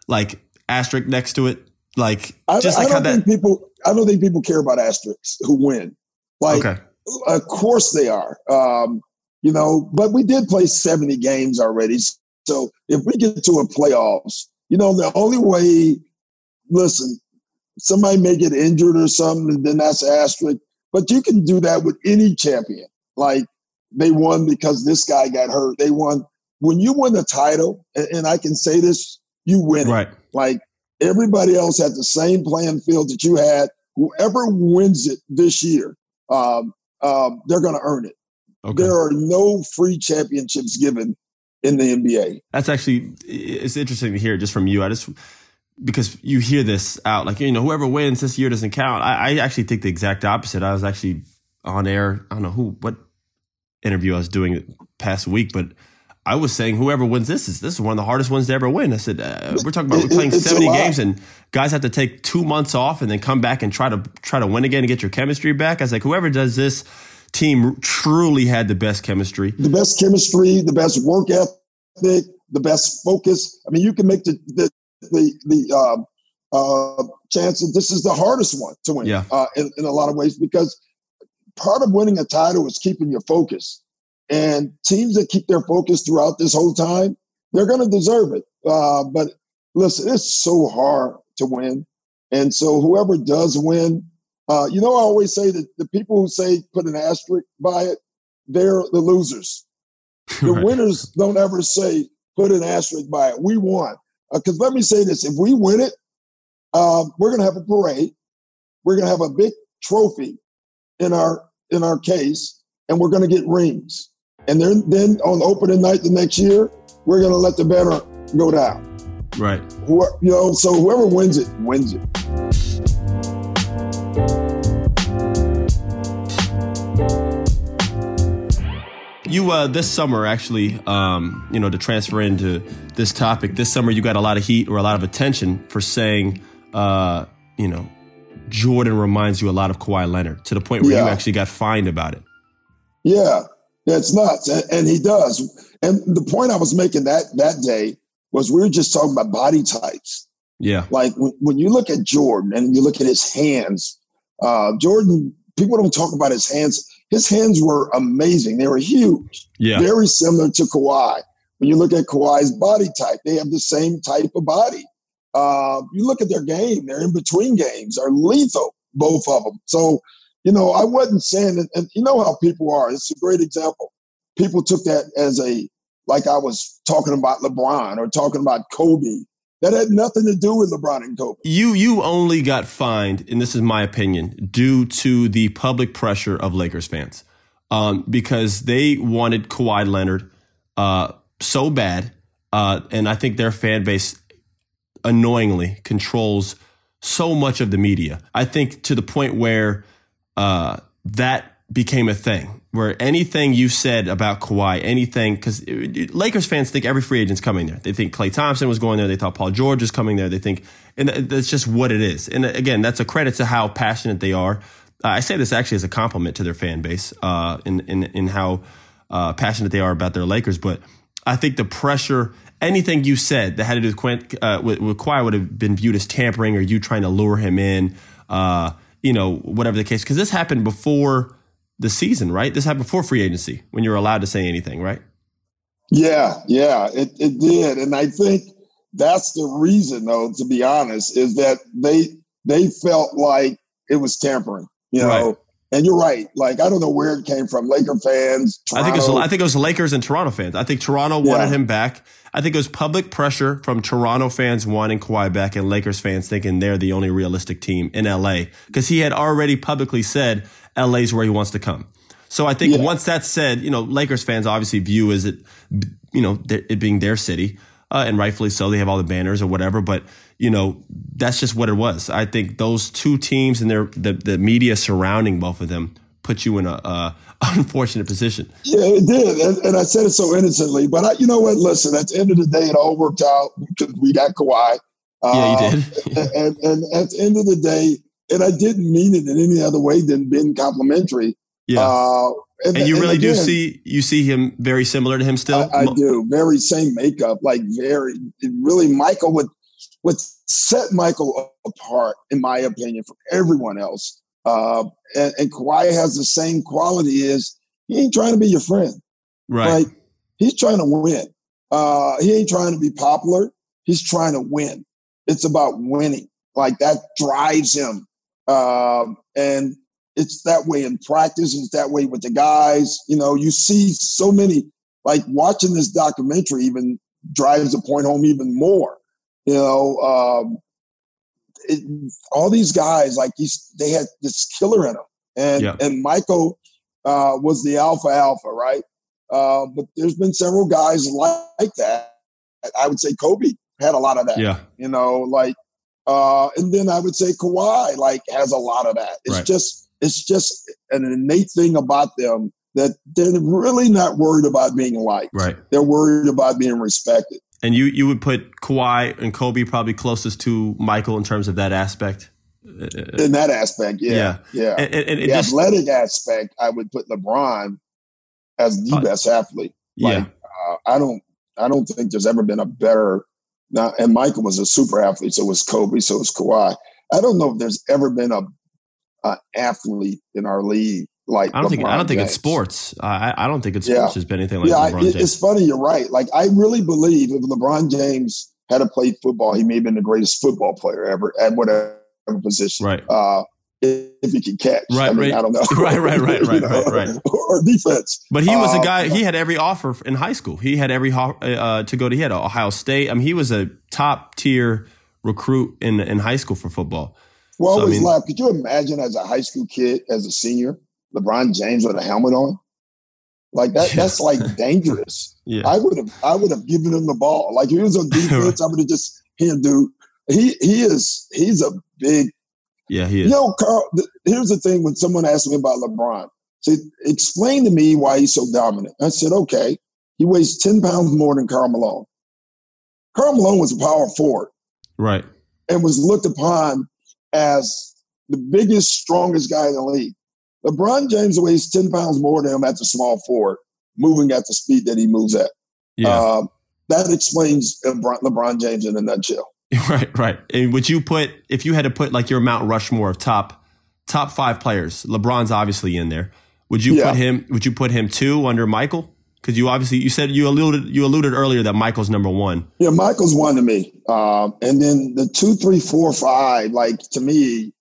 Speaker 1: like asterisk next to it, like
Speaker 2: I,
Speaker 1: just
Speaker 2: I
Speaker 1: like how
Speaker 2: don't
Speaker 1: that?
Speaker 2: think people. I don't think people care about asterisks who win. Like,
Speaker 1: Okay,
Speaker 2: of course they are. Um, you know, but we did play seventy games already. So if we get to a playoffs, you know, the only way. Listen, somebody may get injured or something, and then that's an asterisk. But you can do that with any champion. Like they won because this guy got hurt. They won when you win the title, and, and I can say this, you win it.
Speaker 1: right.
Speaker 2: Like everybody else had the same playing field that you had. Whoever wins it this year, um, um, they're going to earn it.
Speaker 1: Okay,
Speaker 2: There are no free championships given in the NBA.
Speaker 1: that's actually it's interesting to hear just from you. I just because you hear this out like you know whoever wins this year doesn't count. I, I actually think the exact opposite. I was actually on air. I don't know who what interview I was doing past week, but I was saying whoever wins this is this is one of the hardest ones to ever win. I said uh, we're talking about we're playing
Speaker 2: it's
Speaker 1: seventy games and guys have to take two months off and then come back and try to try to win again and get your chemistry back. I was like whoever does this team truly had the best chemistry.
Speaker 2: The best chemistry, the best work ethic, the best focus. I mean, you can make the the the, the uh, uh, chance that this is the hardest one to win
Speaker 1: Yeah.
Speaker 2: uh, in, in a lot of ways because part of winning a title is keeping your focus. And teams that keep their focus throughout this whole time, they're going to deserve it. Uh, but listen, it's so hard to win. And so whoever does win, uh, you know, I always say that the people who say put an asterisk by it, they're the losers. (laughs) The
Speaker 1: Right.
Speaker 2: winners don't ever say put an asterisk by it. We won. Because let me say this: if we win it, um, we're going to have a parade. We're going to have a big trophy in our in our case, and we're going to get rings. And then then on opening night the next year, we're going to let the banner go down.
Speaker 1: Right.
Speaker 2: Who, you know, so whoever wins it wins it.
Speaker 1: You uh, this summer actually, um, you know, to transfer into this topic, this summer you got a lot of heat or a lot of attention for saying, uh, you know, Jordan reminds you a lot of Kawhi Leonard to the point where you actually got fined about it.
Speaker 2: Yeah, it's nuts, and, and he does. And the point I was making that that day was we were just talking about body types.
Speaker 1: Yeah.
Speaker 2: Like when, when you look at Jordan and you look at his hands, uh, Jordan, people don't talk about his hands. His hands were amazing. They were huge,
Speaker 1: Yeah.
Speaker 2: very similar to Kawhi. When you look at Kawhi's body type, they have the same type of body. Uh, you look at their game; their in between games are lethal, both of them. So, you know, I wasn't saying, and, and you know how people are. It's a great example. People took that as a like I was talking about LeBron or talking about Kobe. That had nothing to do with LeBron and Kobe.
Speaker 1: You you only got fined, and this is my opinion, due to the public pressure of Lakers fans, um, because they wanted Kawhi Leonard uh, so bad, uh, and I think their fan base annoyingly controls so much of the media. I think to the point where uh, that became a thing, where anything you said about Kawhi, anything, because Lakers fans think every free agent's coming there. They think Klay Thompson was going there. They thought Paul George was coming there. They think, and that's just what it is. And again, that's a credit to how passionate they are. Uh, I say this actually as a compliment to their fan base uh, in, in, in how uh, passionate they are about their Lakers. But I think the pressure, anything you said that had to do with, Quint, uh, with, with Kawhi would have been viewed as tampering or you trying to lure him in, uh, you know, whatever the case. Because this happened before the season, right? This happened before free agency when you were allowed to say anything, right?
Speaker 2: Yeah, yeah, it, it did. And I think that's the reason though, to be honest, is that they they felt like it was tampering, you know.
Speaker 1: Right.
Speaker 2: And you're right. Like I don't know where it came from. Laker fans.
Speaker 1: I think it was I think it was Lakers and Toronto fans. I think Toronto wanted
Speaker 2: Yeah.
Speaker 1: him back. I think it was public pressure from Toronto fans wanting Kawhi back and Lakers fans thinking they're the only realistic team in LA because he had already publicly said LA's where he wants to come. So I think
Speaker 2: Yeah.
Speaker 1: once that's said, you know, Lakers fans obviously view as it, you know, it being their city, uh, and rightfully so. They have all the banners or whatever, but you know, that's just what it was. I think those two teams and their the, the media surrounding both of them put you in a uh, (laughs) unfortunate position.
Speaker 2: Yeah, it did, and, and I said it so innocently. But I, you know what? Listen, at the end of the day, it all worked out because we got Kawhi.
Speaker 1: Yeah,
Speaker 2: Uh,
Speaker 1: you did.
Speaker 2: and, and at the end of the day, and I didn't mean it in any other way than being complimentary.
Speaker 1: Yeah.
Speaker 2: Uh,
Speaker 1: and you really do
Speaker 2: again,
Speaker 1: see you see him very similar to him still.
Speaker 2: I, I do. Very same makeup, like very really Michael would would set Michael apart, in my opinion, from everyone else. Uh, and, and Kawhi has the same quality is he ain't trying to be your friend.
Speaker 1: right.
Speaker 2: Like he's trying to win. Uh, he ain't trying to be popular. He's trying to win. It's about winning. Like that drives him. Um, and it's that way in practice. It's that way with the guys. You know, you see so many. Like watching this documentary even drives the point home even more. You know, um, it, all these guys like these, they had this killer in them, and
Speaker 1: Yeah.
Speaker 2: and Michael uh, was the alpha alpha, right? Uh, but there's been several guys like, like that. I would say Kobe had a lot of that.
Speaker 1: Yeah.
Speaker 2: You know, like, uh, and then I would say Kawhi like has a lot of that. It's
Speaker 1: Right.
Speaker 2: just it's just an innate thing about them that they're really not worried about being liked.
Speaker 1: Right.
Speaker 2: They're worried about being respected.
Speaker 1: And you you would put Kawhi and Kobe probably closest to Michael in terms of that aspect.
Speaker 2: in that aspect, yeah, yeah, yeah.
Speaker 1: And, and, and
Speaker 2: the
Speaker 1: just,
Speaker 2: athletic aspect, I would put LeBron as the
Speaker 1: Uh,
Speaker 2: best athlete. Like,
Speaker 1: yeah,
Speaker 2: uh, I don't, I don't think there's ever been a better. Now, and Michael was a super athlete, so was Kobe, so was Kawhi. I don't know if there's ever been a, a athlete in our league like.
Speaker 1: I don't think I don't think in sports. I I don't think in
Speaker 2: Yeah.
Speaker 1: sports has been anything like
Speaker 2: yeah,
Speaker 1: LeBron James.
Speaker 2: it's funny. You're right. Like I really believe if LeBron James had played football, he may have been the greatest football player ever at whatever position.
Speaker 1: Right.
Speaker 2: Uh, if, he could catch.
Speaker 1: Right,
Speaker 2: I, mean,
Speaker 1: right.
Speaker 2: I don't know. (laughs)
Speaker 1: Right, right, right, (laughs)
Speaker 2: You
Speaker 1: right,
Speaker 2: know,
Speaker 1: right, right. (laughs)
Speaker 2: Or defense.
Speaker 1: But he was a
Speaker 2: Uh,
Speaker 1: guy. He had every offer in high school. He had every ho- uh, to go to. He had Ohio State. I mean, he was a top tier recruit in in high school for football.
Speaker 2: Well,
Speaker 1: So, I
Speaker 2: always
Speaker 1: mean-
Speaker 2: laugh. Could you imagine as a high school kid, as a senior, LeBron James with a helmet on? Like that.
Speaker 1: Yeah.
Speaker 2: That's like dangerous. (laughs)
Speaker 1: Yeah,
Speaker 2: I would have I would have given him the ball. Like if he was on (laughs) defense, I would have just here, dude. He he is he's a big
Speaker 1: yeah, he
Speaker 2: You know, Karl, th- here's the thing when someone asked me about LeBron, say, explain to me why he's so dominant. I said, okay, he weighs 10 pounds more than Karl Malone. Karl Malone was a power forward
Speaker 1: Right.
Speaker 2: and was looked upon as the biggest, strongest guy in the league. LeBron James weighs 10 pounds more than him at the small forward, moving at the speed that he moves at.
Speaker 1: Yeah.
Speaker 2: Um, that explains LeBron, LeBron James in a nutshell. (laughs)
Speaker 1: right. Right. And would you put if you had to put like your Mount Rushmore of top top five players? LeBron's obviously in there. Would you
Speaker 2: Yeah.
Speaker 1: put him? Would you put him two under Michael? Because you obviously you said you alluded you alluded earlier that Michael's number one.
Speaker 2: Yeah, Michael's one to me. Um, and then the two, three, four, five, like to me,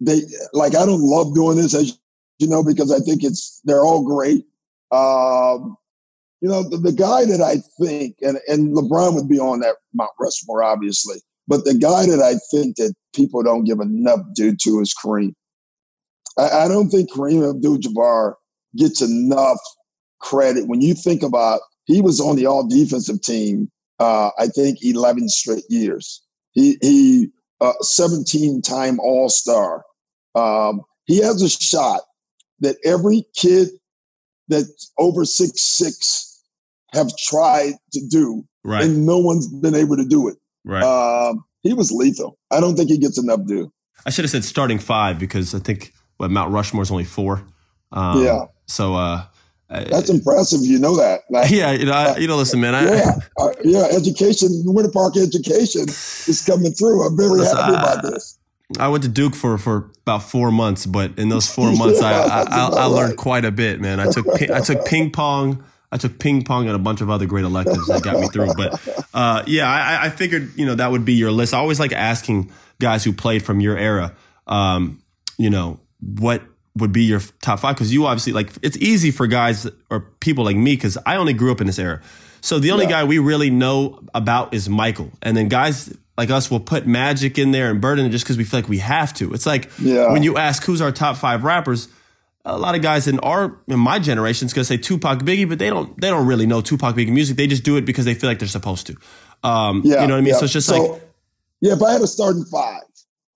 Speaker 2: they like I don't love doing this as you know, because I think it's they're all great. Um, you know, the, the guy that I think, and, and LeBron would be on that Mount Rushmore, obviously, but the guy that I think that people don't give enough due to is Kareem. I, I don't think Kareem Abdul-Jabbar gets enough credit when you think about he was on the all defensive team uh, I think 11 straight years. He, he uh, 17 time All Star. Um, he has a shot that every kid that's over six six have tried to do,
Speaker 1: Right.
Speaker 2: and no one's been able to do it.
Speaker 1: right.
Speaker 2: Um, he was lethal. I don't think he gets enough due.
Speaker 1: I should have said starting five because I think what Mount Rushmore's only four. Um,
Speaker 2: Yeah.
Speaker 1: So uh,
Speaker 2: That's impressive. You know that. Like, (laughs)
Speaker 1: yeah, you know, I, you know, listen, man. I,
Speaker 2: yeah, (laughs) uh, yeah. Education, Winter Park education is coming through. I'm very happy about this.
Speaker 1: I went to Duke for, for about four months, but in those four months, I,
Speaker 2: Yeah,
Speaker 1: I,
Speaker 2: that's (laughs)
Speaker 1: I, I learned
Speaker 2: right.
Speaker 1: quite a bit, man. I took I took ping pong, I took ping pong and a bunch of other great electives that got me through. But uh, yeah, I, I figured you know that would be your list. I always like asking guys who played from your era, um, you know, what would be your top five? Because you obviously like it's easy for guys or people like me because I only grew up in this era. So the only
Speaker 2: Yeah.
Speaker 1: guy we really know about is Michael, and then guys like us will put Magic in there and Bird in just because we feel like we have to. It's like
Speaker 2: Yeah.
Speaker 1: when you ask who's our top five rappers, a lot of guys in our in my generation is gonna say Tupac, Biggie, but they don't they don't really know Tupac, Biggie music. They just do it because they feel like they're supposed to. Um,
Speaker 2: Yeah,
Speaker 1: you know what I mean?
Speaker 2: yeah.
Speaker 1: So it's just like
Speaker 2: yeah. If I had a starting five,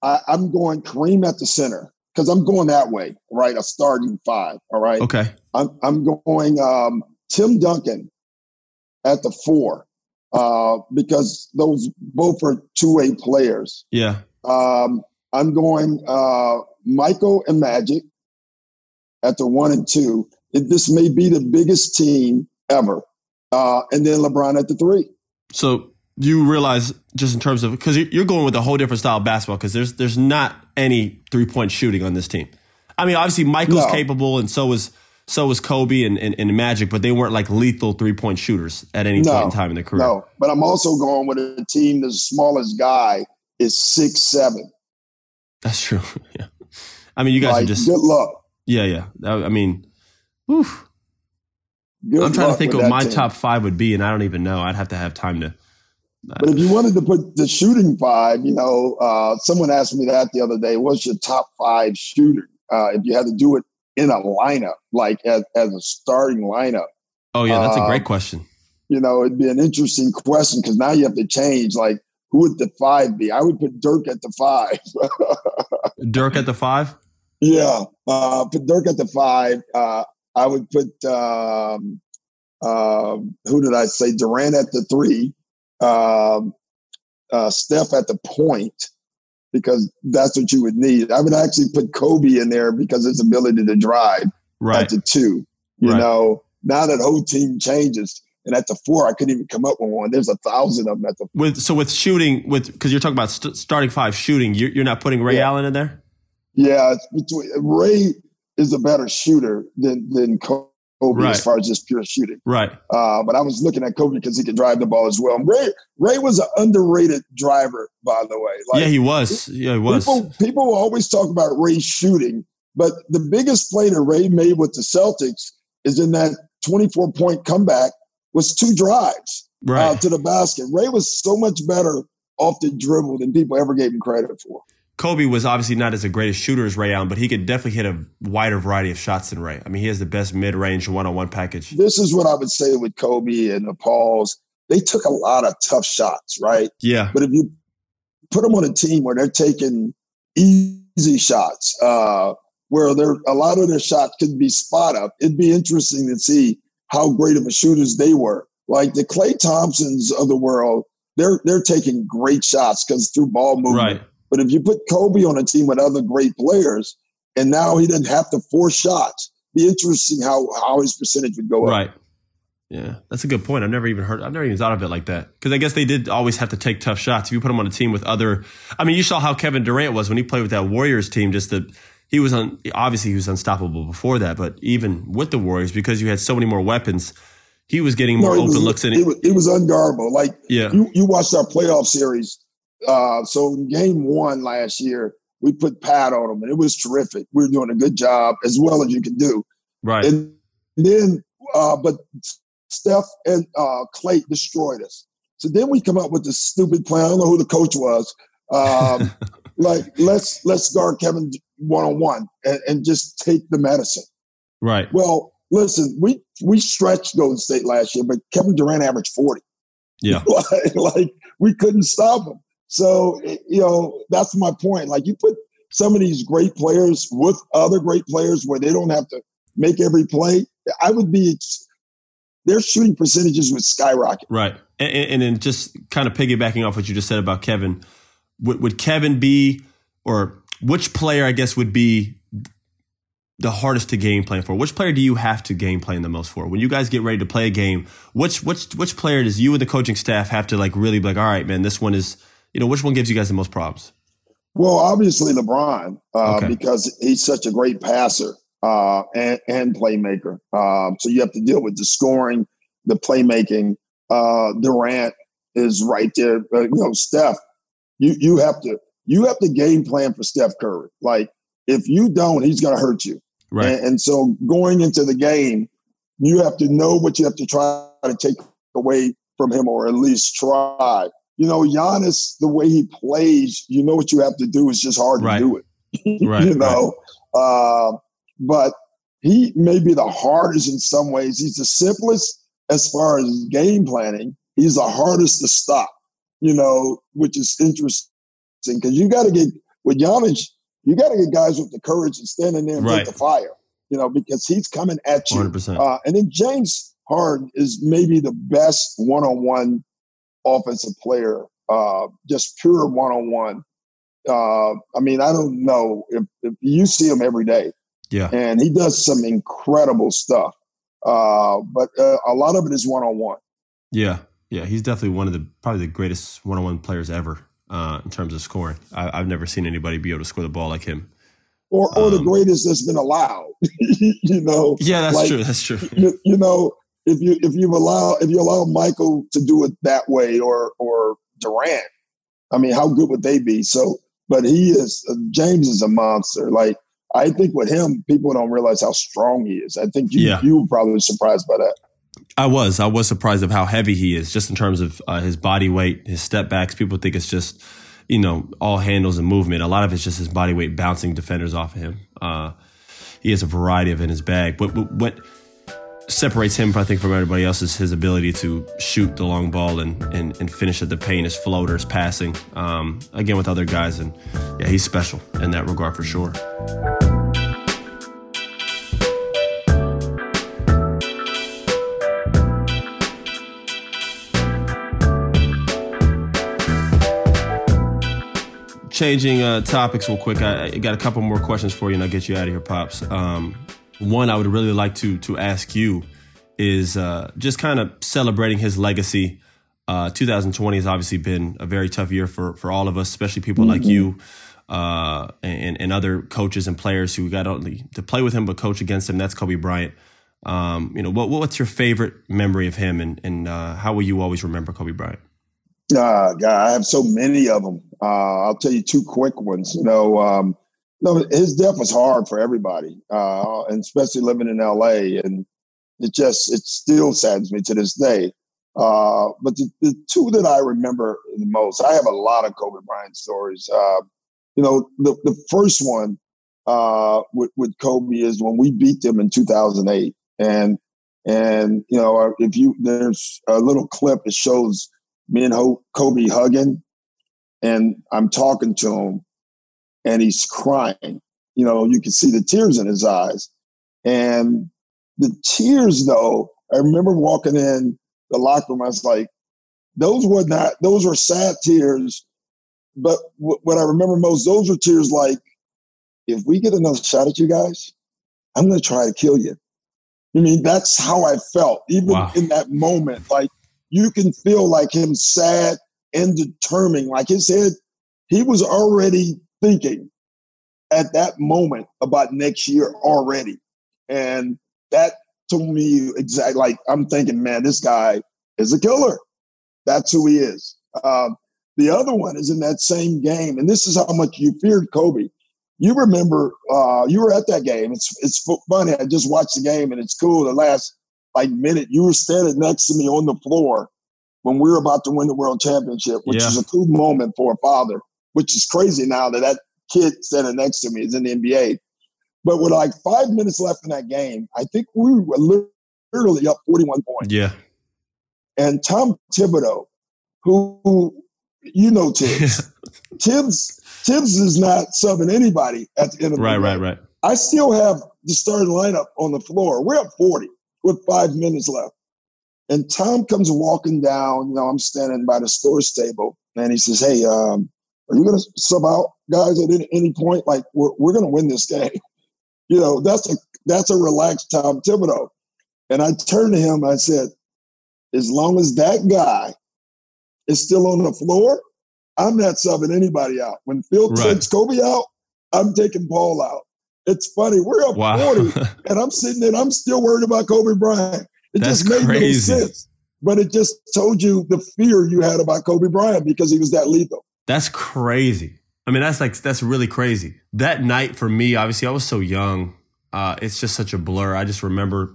Speaker 2: I, I'm going Kareem at the center because I'm going that way, right? A starting five, all right.
Speaker 1: okay,
Speaker 2: I'm I'm going um, Tim Duncan at the four uh, because those both are two way players.
Speaker 1: yeah,
Speaker 2: Um, I'm going uh, Michael and Magic at the one and two. It, this may be the biggest team ever, uh, and then LeBron at the three.
Speaker 1: So you realize just in terms of because you're going with a whole different style of basketball because there's there's not any three point shooting on this team. I mean, obviously Michael's
Speaker 2: No.
Speaker 1: capable, and so was so was Kobe and, and, and Magic, but they weren't like lethal three point shooters at any
Speaker 2: No,
Speaker 1: point in time in their career.
Speaker 2: No, but I'm also going with a team. The smallest guy is six seven.
Speaker 1: That's true. (laughs) yeah, I mean, you guys
Speaker 2: like,
Speaker 1: are just
Speaker 2: good luck.
Speaker 1: yeah, yeah. I I mean, oof.
Speaker 2: Good
Speaker 1: I'm trying to think what my
Speaker 2: team.
Speaker 1: top five would be, and I don't even know. I'd have to have time to.
Speaker 2: But if you wanted to put the shooting five, you know, uh, someone asked me that the other day. What's your top five shooter? Uh, if you had to do it in a lineup, like as, as a starting lineup,
Speaker 1: Oh yeah, that's a
Speaker 2: Uh,
Speaker 1: great question.
Speaker 2: you know, it'd be an interesting question because now you have to change. Like, who would the five be? I would put Dirk at the five. (laughs)
Speaker 1: Dirk at the five.
Speaker 2: yeah, uh, put Dirk at the five. Uh, I would put um, um, who did I say? Durant at the three. Um, uh, Steph at the point, because that's what you would need. I would actually put Kobe in there because his ability to drive
Speaker 1: Right.
Speaker 2: at the two. You
Speaker 1: Right.
Speaker 2: know, now that whole team changes, and at the four, I couldn't even come up with one. There's a thousand of them at the.
Speaker 1: With so with shooting with because you're talking about st- starting five shooting, you're, you're not putting Ray
Speaker 2: Yeah.
Speaker 1: Allen in there.
Speaker 2: Yeah, it's between, Ray is a better shooter than than Kobe
Speaker 1: Right.
Speaker 2: as far as just pure shooting.
Speaker 1: Right.
Speaker 2: Uh, but I was looking at Kobe because he could drive the ball as well. Ray Ray was an underrated driver, by the way. Like,
Speaker 1: yeah, he was. Yeah, he was.
Speaker 2: People, people always talk about Ray shooting, but the biggest play that Ray made with the Celtics is in that 24 point comeback was two drives uh,
Speaker 1: right.
Speaker 2: to the basket. Ray was so much better off the dribble than people ever gave him credit for.
Speaker 1: Kobe was obviously not as a great a shooter as Ray Allen, but he could definitely hit a wider variety of shots than Ray. I mean, he has the best mid range one on one package.
Speaker 2: This is what I would say with Kobe and the Pauls. They took a lot of tough shots, right?
Speaker 1: Yeah.
Speaker 2: But if you put them on a team where they're taking easy shots, uh, where they're, a lot of their shots could be spot up, it'd be interesting to see how great of a shooters they were. Like the Klay Thompsons of the world, they're they're taking great shots because through ball movement.
Speaker 1: Right.
Speaker 2: But if you put Kobe on a team with other great players, and now he doesn't have to force shots, be interesting how how his percentage would go up.
Speaker 1: Right. Yeah, that's a good point. I've never even heard. I've never even thought of it like that. Because I guess they did always have to take tough shots. If you put him on a team with other, I mean, you saw how Kevin Durant was when he played with that Warriors team. Just that he was on. Obviously, he was unstoppable before that. But even with the Warriors, because you had so many more weapons, he was getting more
Speaker 2: it
Speaker 1: open
Speaker 2: was,
Speaker 1: looks. And
Speaker 2: it was, it was unguardable. Like
Speaker 1: yeah,
Speaker 2: you, you watched our playoff series. Uh, so in game one last year, we put Pat on him, and it was terrific. We were doing a good job as well as you can do.
Speaker 1: right.
Speaker 2: And then, uh, but Steph and uh, Klay destroyed us. So then we come up with this stupid plan. I don't know who the coach was. Um, (laughs) like let's let's guard Kevin one on one and just take the medicine.
Speaker 1: right.
Speaker 2: Well, listen, we we stretched Golden State last year, but Kevin Durant averaged forty.
Speaker 1: Yeah. (laughs)
Speaker 2: like, like we couldn't stop him. So eh, you know that's my point. Like you put some of these great players with other great players where they don't have to make every play. I would be their shooting percentages would skyrocket.
Speaker 1: Right. And, and, and then just kind of piggybacking off what you just said about Kevin, would, would Kevin be, or which player, I guess, would be the hardest to game plan for? Which player do you have to game plan the most for? When you guys get ready to play a game, which which which player does you and the coaching staff have to like really be like, all right, man, this one is, you know, which one gives you guys the most problems?
Speaker 2: Well, obviously LeBron, uh,
Speaker 1: Okay.
Speaker 2: because he's such a great passer uh, and, and playmaker. Um, so you have to deal with the scoring, the playmaking. Uh, Durant is right there. Uh, you know, Steph. You you have to you have to game plan for Steph Curry. Like if you don't, he's going to hurt you.
Speaker 1: Right.
Speaker 2: And, and so going into the game, you have to know what you have to try to take away from him, or at least try. You know, Giannis, the way he plays, you know what you have to do is just hard
Speaker 1: Right.
Speaker 2: to do it. (laughs)
Speaker 1: Right,
Speaker 2: you know, uh, but he may be the hardest in some ways. He's the simplest as far as game planning. He's the hardest to stop. You know, which is interesting because you got to get with Giannis. You got to get guys with the courage and stand in there and
Speaker 1: Right.
Speaker 2: take the fire. You know, because he's coming at you.
Speaker 1: 100%.
Speaker 2: Uh, and then James Harden is maybe the best one-on-one offensive player, uh, just pure one-on-one. Uh, I mean, I don't know if, if you see him every day,
Speaker 1: yeah.
Speaker 2: and he does some incredible stuff. Uh, but uh, a lot of it is one-on-one.
Speaker 1: Yeah. Yeah. He's definitely one of the, probably the greatest one on one players ever uh, in terms of scoring. I, I've never seen anybody be able to score the ball like him.
Speaker 2: Or, or the
Speaker 1: Um,
Speaker 2: greatest that's been allowed. (laughs) you know,
Speaker 1: Yeah, that's
Speaker 2: Like,
Speaker 1: true. That's true.
Speaker 2: you, you know, if you if you allow if you allow Michael to do it that way, or or Durant, I mean, how good would they be? So, but he is uh, James is a monster. Like I think with him, people don't realize how strong he is. I think you
Speaker 1: Yeah.
Speaker 2: you were probably surprised by that.
Speaker 1: I was. I was surprised of how heavy he is, just in terms of uh, his body weight, his step backs. People think it's just, you know, all handles and movement. A lot of it's just his body weight bouncing defenders off of him. Uh, he has a variety of in his bag. But what, what separates him, I think, from everybody else is his ability to shoot the long ball and, and, and finish at the paint, his floaters, passing. Um, again, with other guys. And yeah, he's special in that regard for sure. changing uh, topics real quick. I, I, got a couple more questions for you, and I'll get you out of here, pops. Um, one I would really like to to ask you is uh, just kind of celebrating his legacy. Uh, 2020 has obviously been a very tough year for for all of us, especially people mm-hmm. like you uh, and, and other coaches and players who got only to play with him but coach against him. That's Kobe Bryant. Um, you know, what what's your favorite memory of him, and and uh, how will you always remember Kobe Bryant?
Speaker 2: Uh, God, I have so many of them. Uh, I'll tell you two quick ones. You know, um, no, his death was hard for everybody, uh, and especially living in LA. And it just it still saddens me to this day. Uh, but the, the, two that I remember the most, I have a lot of Kobe Bryant stories. Uh, you know, the the first one uh, with with Kobe is when we beat them in 2008, and and you know if you there's a little clip that shows me and Kobe hugging, and I'm talking to him, and he's crying. You know, you can see the tears in his eyes. And the tears, though, I remember walking in the locker room, I was like, those were not, those were sad tears. But w- what I remember most, those were tears like, if we get another shot at you guys, I'm going to try to kill you. I mean, that's how I felt, even wow. in that moment. Like, you can feel like him sad and determined. Like his head, he was already thinking at that moment about next year already. And that told me exactly like I'm thinking, man, this guy is a killer. That's who he is. Um, the other one is in that same game, and this is how much you feared Kobe. You remember uh, you were at that game. It's it's funny. I just watched the game, and it's cool. The last like minute, you were standing next to me on the floor when we were about to win the world championship, which yeah. is a cool moment for a father, which is crazy now that that kid standing next to me is in the NBA. But with like five minutes left in that game, I think we were literally up 41 points.
Speaker 1: Yeah.
Speaker 2: And Tom Thibodeau, who, who you know Thibs, (laughs) Thibs, Thibs is not subbing anybody at the end of the
Speaker 1: right,
Speaker 2: game.
Speaker 1: Right, right, right.
Speaker 2: I still have the starting lineup on the floor. We're up 40 with five minutes left. And Tom comes walking down. You know, I'm standing by the storage table, and he says, "Hey, um, are you going to sub out guys at any, any point? Like, we're we're going to win this game." (laughs) You know, that's a that's a relaxed Tom Thibodeau. And I turned to him. I said, "As long as that guy is still on the floor, I'm not subbing anybody out. When Phil right. takes Kobe out, I'm taking Paul out." It's funny. We're up wow. 40, (laughs) and I'm sitting there. I'm still worried about Kobe Bryant. It That's just made crazy. no sense. But it just told you the fear you had about Kobe Bryant because he was that lethal.
Speaker 1: That's crazy. I mean, that's like that's really crazy. That night for me, obviously, I was so young. Uh, it's just such a blur. I just remember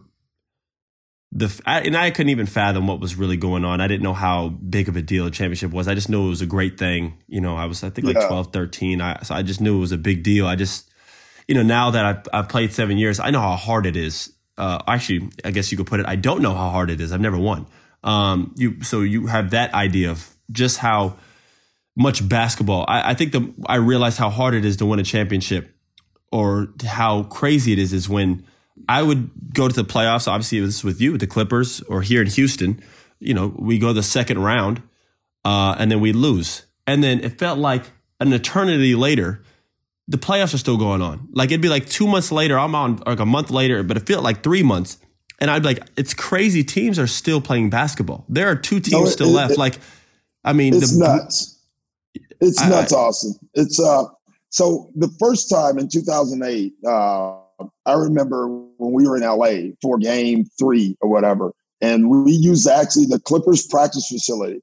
Speaker 1: the I, and I couldn't even fathom what was really going on. I didn't know how big of a deal a championship was. I just knew it was a great thing. You know, I was I think like yeah. 12, 13. I, so I just knew it was a big deal. I just you know now that I've, I've played seven years, I know how hard it is uh, actually, I guess you could put it. I don't know how hard it is. I've never won. Um, you so you have that idea of just how much basketball. I, I think the I realized how hard it is to win a championship, or how crazy it is is when I would go to the playoffs. Obviously, this is with you with the Clippers, or here in Houston. You know, we go the second round, uh, and then we lose, and then it felt like an eternity later the playoffs are still going on. Like it'd be like two months later, I'm on like a month later, but it felt like three months. And I'd be like, it's crazy. Teams are still playing basketball. There are two teams no, it, still it, left. It, like, I mean,
Speaker 2: it's the, nuts. It's I, nuts, I, Austin. It's uh. So the first time in 2008, uh, I remember when we were in LA for Game Three or whatever, and we used actually the Clippers practice facility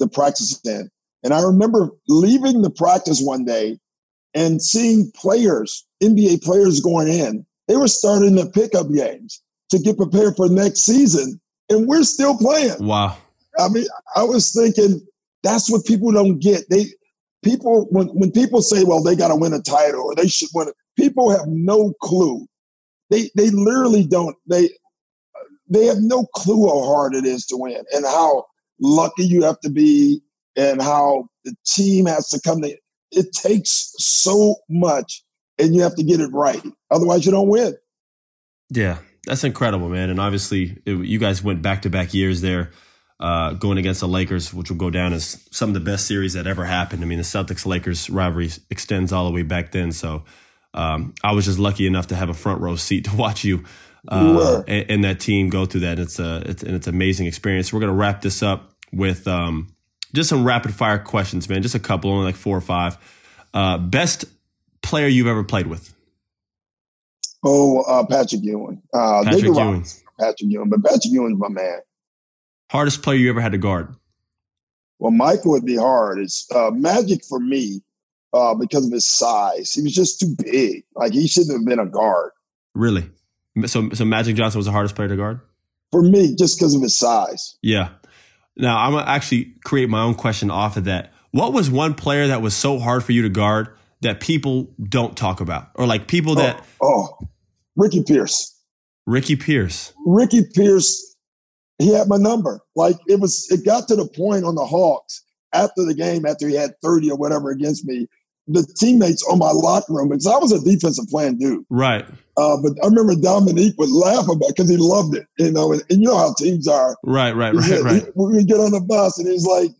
Speaker 2: to practice in. And I remember leaving the practice one day and seeing players, NBA players going in, they were starting the pickup games to get prepared for next season, and we're still playing.
Speaker 1: Wow.
Speaker 2: I mean, I was thinking that's what people don't get. They people when when people say, "Well, they got to win a title or they should win," it, people have no clue. They they literally don't. They they have no clue how hard it is to win and how lucky you have to be and how the team has to come to it takes so much and you have to get it right. Otherwise, you don't win.
Speaker 1: Yeah, that's incredible, man. And obviously, it, you guys went back to back years there. Uh, going against the Lakers, which will go down as some of the best series that ever happened. I mean, the Celtics Lakers rivalry extends all the way back then. So um, I was just lucky enough to have a front row seat (laughs) to watch you uh, and, and, that team go through that. And It's a it's, and it's an amazing experience. We're going to wrap this up with um, just some rapid fire questions, man. Just a couple, only like four or five. Uh, best player you've ever played with?
Speaker 2: Oh, uh, Patrick Ewing. Uh, Patrick Ewing. Patrick Ewing, but Patrick Ewing's my man.
Speaker 1: Hardest player you ever had to guard?
Speaker 2: Well, Michael would be hard. It's uh, Magic for me uh, because of his size. He was just too big. Like he shouldn't have been a guard.
Speaker 1: Really? So, so Magic Johnson was the hardest player to guard
Speaker 2: for me, just because of his size.
Speaker 1: Yeah. Now I'm gonna actually create my own question off of that. What was one player that was so hard for you to guard that people don't talk about, or like people that?
Speaker 2: Oh, oh Ricky Pierce.
Speaker 1: Ricky Pierce.
Speaker 2: Ricky Pierce. He had my number. Like it was. It got to the point on the Hawks after the game, after he had 30 or whatever against me, the teammates on my locker room because I was a defensive playing dude.
Speaker 1: Right.
Speaker 2: Uh, but I remember Dominique would laugh about because he loved it, you know, and, and, you know how teams are.
Speaker 1: Right, right, right, said, right. He,
Speaker 2: we get on the bus and he's like,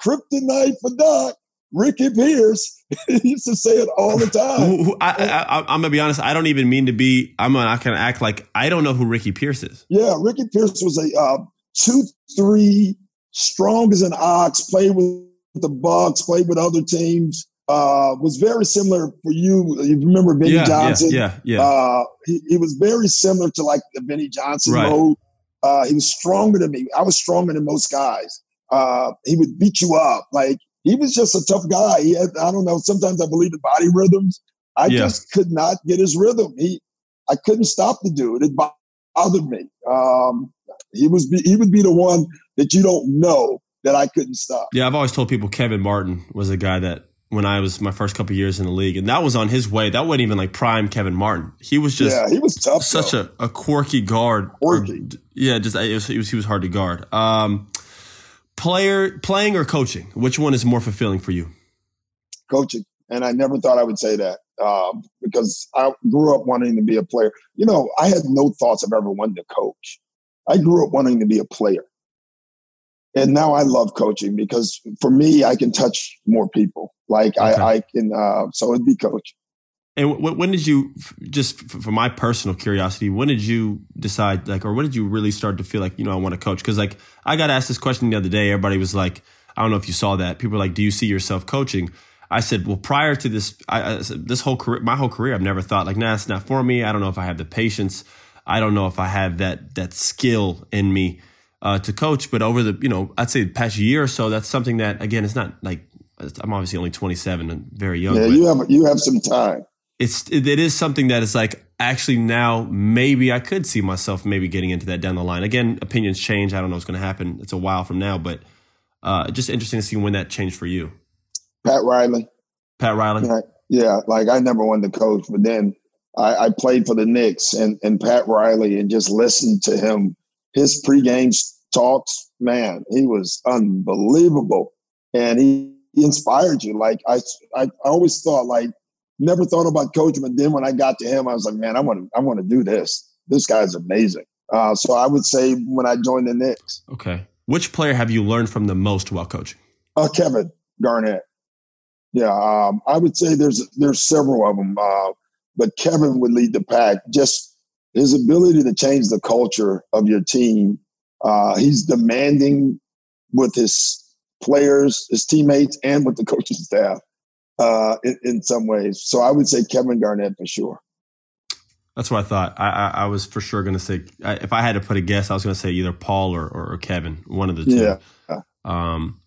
Speaker 2: "Kryptonite for Doc." Ricky Pierce. (laughs) used to say it all the time.
Speaker 1: I, am gonna be honest. I don't even mean to be. I'm not gonna act like I don't know who Ricky Pierce is.
Speaker 2: Yeah, Ricky Pierce was a uh, two three, strong as an ox. Played with the Bucks. Played with other teams uh, was very similar for you. You remember Benny
Speaker 1: yeah,
Speaker 2: Johnson?
Speaker 1: Yeah, yeah. yeah.
Speaker 2: Uh, he, he, was very similar to like the Benny Johnson right. mode. Uh, he was stronger than me. I was stronger than most guys. Uh, he would beat you up. Like he was just a tough guy. He had, I don't know. Sometimes I believe in body rhythms. I yeah. just could not get his rhythm. He, I couldn't stop the dude. It bothered me. Um, he was, be, he would be the one that you don't know that I couldn't stop.
Speaker 1: Yeah, I've always told people Kevin Martin was a guy that when I was my first couple years in the league, and that was on his way. That wasn't even like prime Kevin Martin. He was just
Speaker 2: yeah, he was tough.
Speaker 1: Such a, a quirky guard.
Speaker 2: Quirky.
Speaker 1: Or, yeah, just it was, it was, he was hard to guard. Um, player playing or coaching, which one is more fulfilling for you?
Speaker 2: Coaching, and I never thought I would say that um, because I grew up wanting to be a player. You know, I had no thoughts of ever wanting to coach. I grew up wanting to be a player and now I love coaching because for me, I can touch more people. Like okay. I, I can, uh, so it'd be coach.
Speaker 1: And when did you, just for my personal curiosity, when did you decide, like, or when did you really start to feel like, you know, I want to coach? Because, like, I got asked this question the other day. Everybody was like, I don't know if you saw that. People were like, do you see yourself coaching? I said, well, prior to this, I, I said, this whole career, my whole career, I've never thought like, nah, it's not for me. I don't know if I have the patience. I don't know if I have that that skill in me uh, to coach. But over the, you know, I'd say the past year or so, that's something that, again, it's not like I'm obviously only 27 and very young.
Speaker 2: Yeah, you have you have some time.
Speaker 1: It's it, is something that is like actually now maybe I could see myself maybe getting into that down the line. Again, opinions change. I don't know what's going to happen. It's a while from now, but uh, just interesting to see when that changed for you.
Speaker 2: Pat Riley.
Speaker 1: Pat Riley.
Speaker 2: Yeah, yeah like I never wanted to coach, but then I, I played for the Knicks and and Pat Riley and just listened to him his pregame talks, man, he was unbelievable. And he, he inspired you. Like I, I, I always thought like, never thought about coaching, but then when I got to him, I was like, man, I want to, I want to do this. This guy's amazing. Uh, so I would say when I joined the Knicks.
Speaker 1: Okay. Which player have you learned from the most while coaching?
Speaker 2: Uh, Kevin Garnett. Yeah, um, I would say there's there's several of them, uh, but Kevin would lead the pack. Just his ability to change the culture of your team uh, he's demanding with his players, his teammates, and with the coaching staff uh, in, in, some ways. So I would say Kevin Garnett for sure.
Speaker 1: That's what I thought. I, I, I was for sure going to say, if I had to put a guess, I was going to say either Paul or, or, Kevin, one of the two.
Speaker 2: Yeah.
Speaker 1: Um,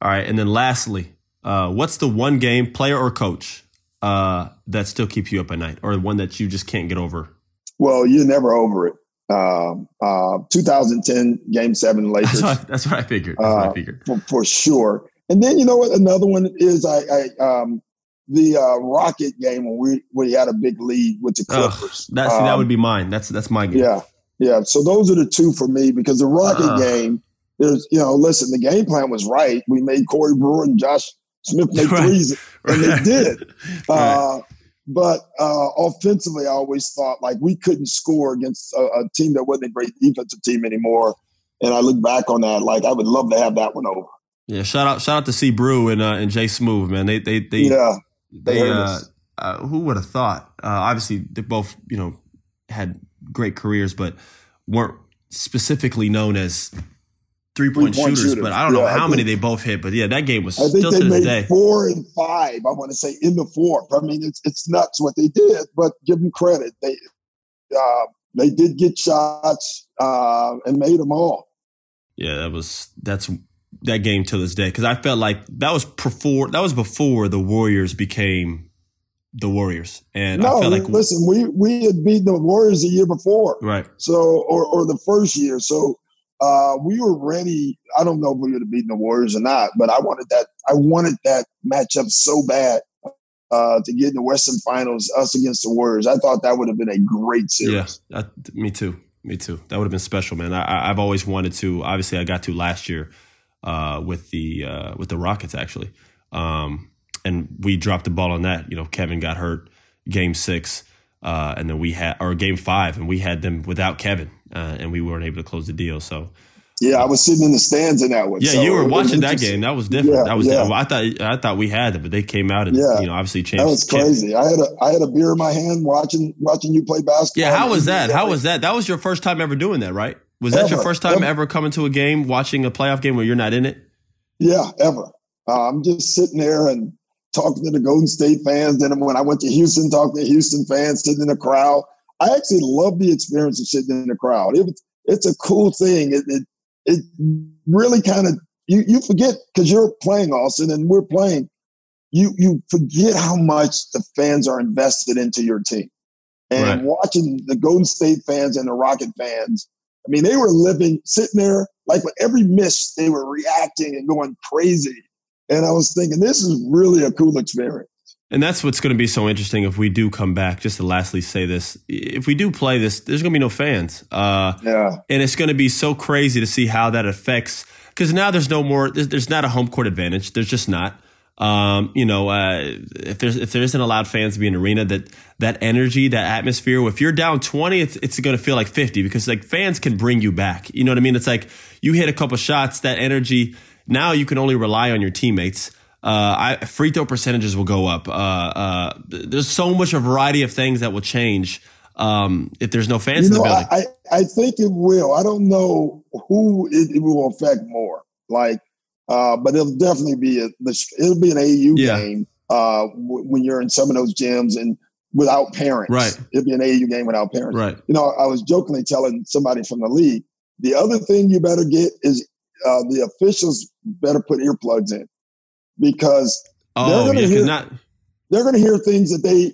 Speaker 1: all right. And then lastly, uh, what's the one game, player or coach, uh, that still keeps you up at night or the one that you just can't get over?
Speaker 2: Well, you're never over it. Um, uh, 2010 Game Seven Lakers.
Speaker 1: That's what, that's what I figured. That's what I uh, figured
Speaker 2: for, for, sure. And then you know what? Another one is I, I um, the uh, Rocket game when we we had a big lead with the Clippers.
Speaker 1: Ugh, that um, that would be mine. That's that's my game.
Speaker 2: Yeah, yeah. So those are the two for me because the Rocket uh, game. There's you know, listen, the game plan was right. We made Corey Brewer and Josh Smith (laughs) make right, threes, and they did. (laughs) right. Uh, but uh, offensively, I always thought like we couldn't score against a, a, team that wasn't a great defensive team anymore. and I look back on that like I would love to have that one over.
Speaker 1: Yeah, shout out shout out to C Brew and uh, and J-Smoove, man. They they they
Speaker 2: yeah
Speaker 1: they, uh, uh, who would have thought? Uh, obviously, they both you know had great careers, but weren't specifically known as three point shooters, shooters, But I don't yeah, know how many they both hit. But yeah, that game was I think still they to this day
Speaker 2: four and five. I want to say in the fourth. I mean, it's it's nuts what they did, but give them credit. They uh, they did get shots uh, and made them all.
Speaker 1: Yeah, that was that's that game to this day because I felt like that was before that was before the Warriors became the Warriors, and
Speaker 2: no,
Speaker 1: I felt like
Speaker 2: listen, we we had beaten the Warriors the year before,
Speaker 1: right?
Speaker 2: So or or the first year, so uh, we were ready. I don't know if we would have beaten the Warriors or not, but I wanted that. I wanted that matchup so bad uh, to get in the Western Finals, us against the Warriors. I thought that would have been a great series.
Speaker 1: Yeah, me too. Me too. That would have been special, man. I, have always wanted to. Obviously, I got to last year uh, with the uh, with the Rockets actually, um, and we dropped the ball on that. You know, Kevin got hurt game six, uh, and then we had or game five, and we had them without Kevin, uh, and we weren't able to close the deal. So
Speaker 2: yeah, I was sitting in the stands in that one.
Speaker 1: Yeah, so you were watching that game. That was different. Yeah, that was. Yeah. I thought. I thought we had it, but they came out and yeah. you know obviously changed.
Speaker 2: That was crazy. I had a I had a beer in my hand watching watching you play basketball.
Speaker 1: Yeah, how was that? How was that? That was your first time ever doing that, right? Was ever, that your first time ever. ever coming to a game, watching a playoff game where you're not in it?
Speaker 2: Yeah, ever. Uh, I'm just sitting there and talking to the Golden State fans. Then when I went to Houston, talking to Houston fans, sitting in the crowd. I actually love the experience of sitting in the crowd. It it's a cool thing. It, it it really kind of you you forget because you're playing Austin and we're playing. You you forget how much the fans are invested into your team, and right. watching the Golden State fans and the Rocket fans. I mean, they were living, sitting there like with every miss, they were reacting and going crazy. And I was thinking, this is really a cool experience.
Speaker 1: And that's what's going to be so interesting if we do come back. Just to lastly say this: if we do play this, there's going to be no fans.
Speaker 2: Uh, yeah,
Speaker 1: and it's going to be so crazy to see how that affects. Because now there's no more. There's, there's, not a home court advantage. There's just not. Um, you know, uh, if there's if there isn't allowed fans to be in arena, that that energy, that atmosphere. If you're down twenty, it's it's going to feel like fifty because like fans can bring you back. You know what I mean? It's like you hit a couple shots, that energy. Now you can only rely on your teammates. Uh, I, free throw percentages will go up. Uh, uh, there's so much a variety of things that will change um, if there's no fans you know, in the building.
Speaker 2: I, I think it will. I don't know who it, it will affect more. Like, uh, but it'll definitely be a, it'll be an AAU yeah. game uh, w- when you're in some of those gyms and without parents.
Speaker 1: Right.
Speaker 2: It'll be an AAU game without parents.
Speaker 1: Right.
Speaker 2: You know, I was jokingly telling somebody from the league. The other thing you better get is uh, the officials better put earplugs in because
Speaker 1: oh, they're going to yeah, hear not-
Speaker 2: they're going to hear things that they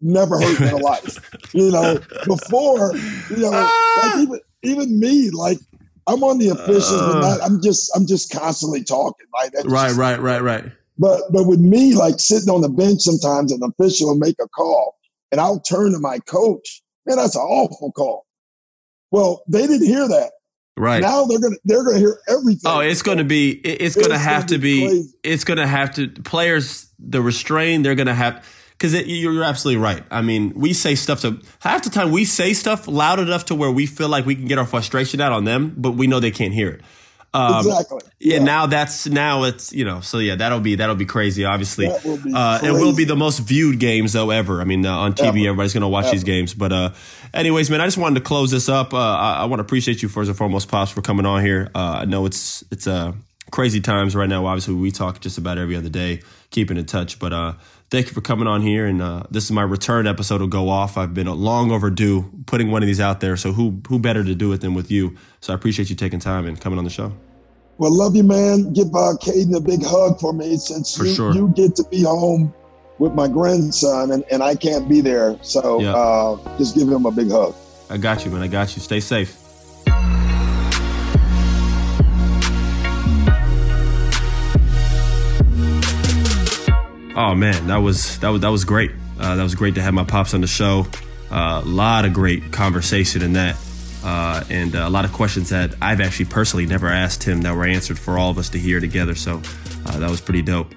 Speaker 2: never heard in their (laughs) life. You know, before you know, like even even me, like I'm on the officials, uh, but not, I'm just I'm just constantly talking. Right,
Speaker 1: right,
Speaker 2: just,
Speaker 1: right, right, right.
Speaker 2: But but with me, like sitting on the bench, sometimes an official will make a call, and I'll turn to my coach. Man, that's an awful call. Well, they didn't hear that.
Speaker 1: Right
Speaker 2: now, they're gonna they're gonna hear everything.
Speaker 1: Oh, it's gonna be it's, gonna have to be, be it's gonna have to players the restrain. They're gonna have because you're, you're absolutely right. I mean, we say stuff to half the time we say stuff loud enough to where we feel like we can get our frustration out on them, but we know they can't hear it.
Speaker 2: Um, exactly.
Speaker 1: Yeah. And now that's now it's you know so yeah that'll be that'll be crazy. Obviously, will be uh, it will be the most viewed games though ever. I mean uh, on TV ever. everybody's gonna watch ever. these games. But uh, anyways, man, I just wanted to close this up. Uh, I, I want to appreciate you first and foremost, pops, for coming on here. Uh, I know it's it's uh, crazy times right now. Obviously, we talk just about every other day, keeping in touch. But uh, thank you for coming on here. And uh, this is my return episode will go off. I've been long overdue putting one of these out there. So who who better to do it than with you? So I appreciate you taking time and coming on the show.
Speaker 2: Well, love you, man. Give uh, Caden a big hug for me since for you, sure. you get to be home with my grandson and, and I can't be there. So yeah. uh, just give him a big hug.
Speaker 1: I got you, man. I got you. Stay safe. Oh man, that was that was that was great. Uh, that was great to have my pops on the show. A uh, lot of great conversation in that uh, and uh, a lot of questions that I've actually personally never asked him that were answered for all of us to hear together. So uh, that was pretty dope.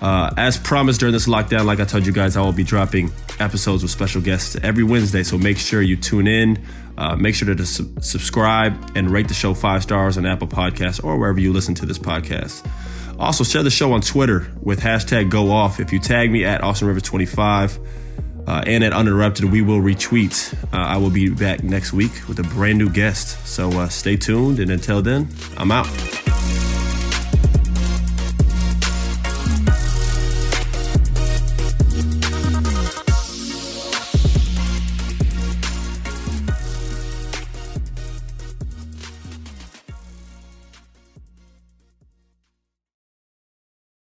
Speaker 1: Uh, as promised during this lockdown, like I told you guys, I will be dropping episodes with special guests every Wednesday. So make sure you tune in. Uh, make sure to su- subscribe and rate the show five stars on Apple Podcasts or wherever you listen to this podcast. Also, share the show on Twitter with hashtag go off. If you tag me at Austin Rivers 25 uh, and at Uninterrupted, we will retweet. Uh, I will be back next week with a brand new guest. So uh, stay tuned. And until then, I'm out.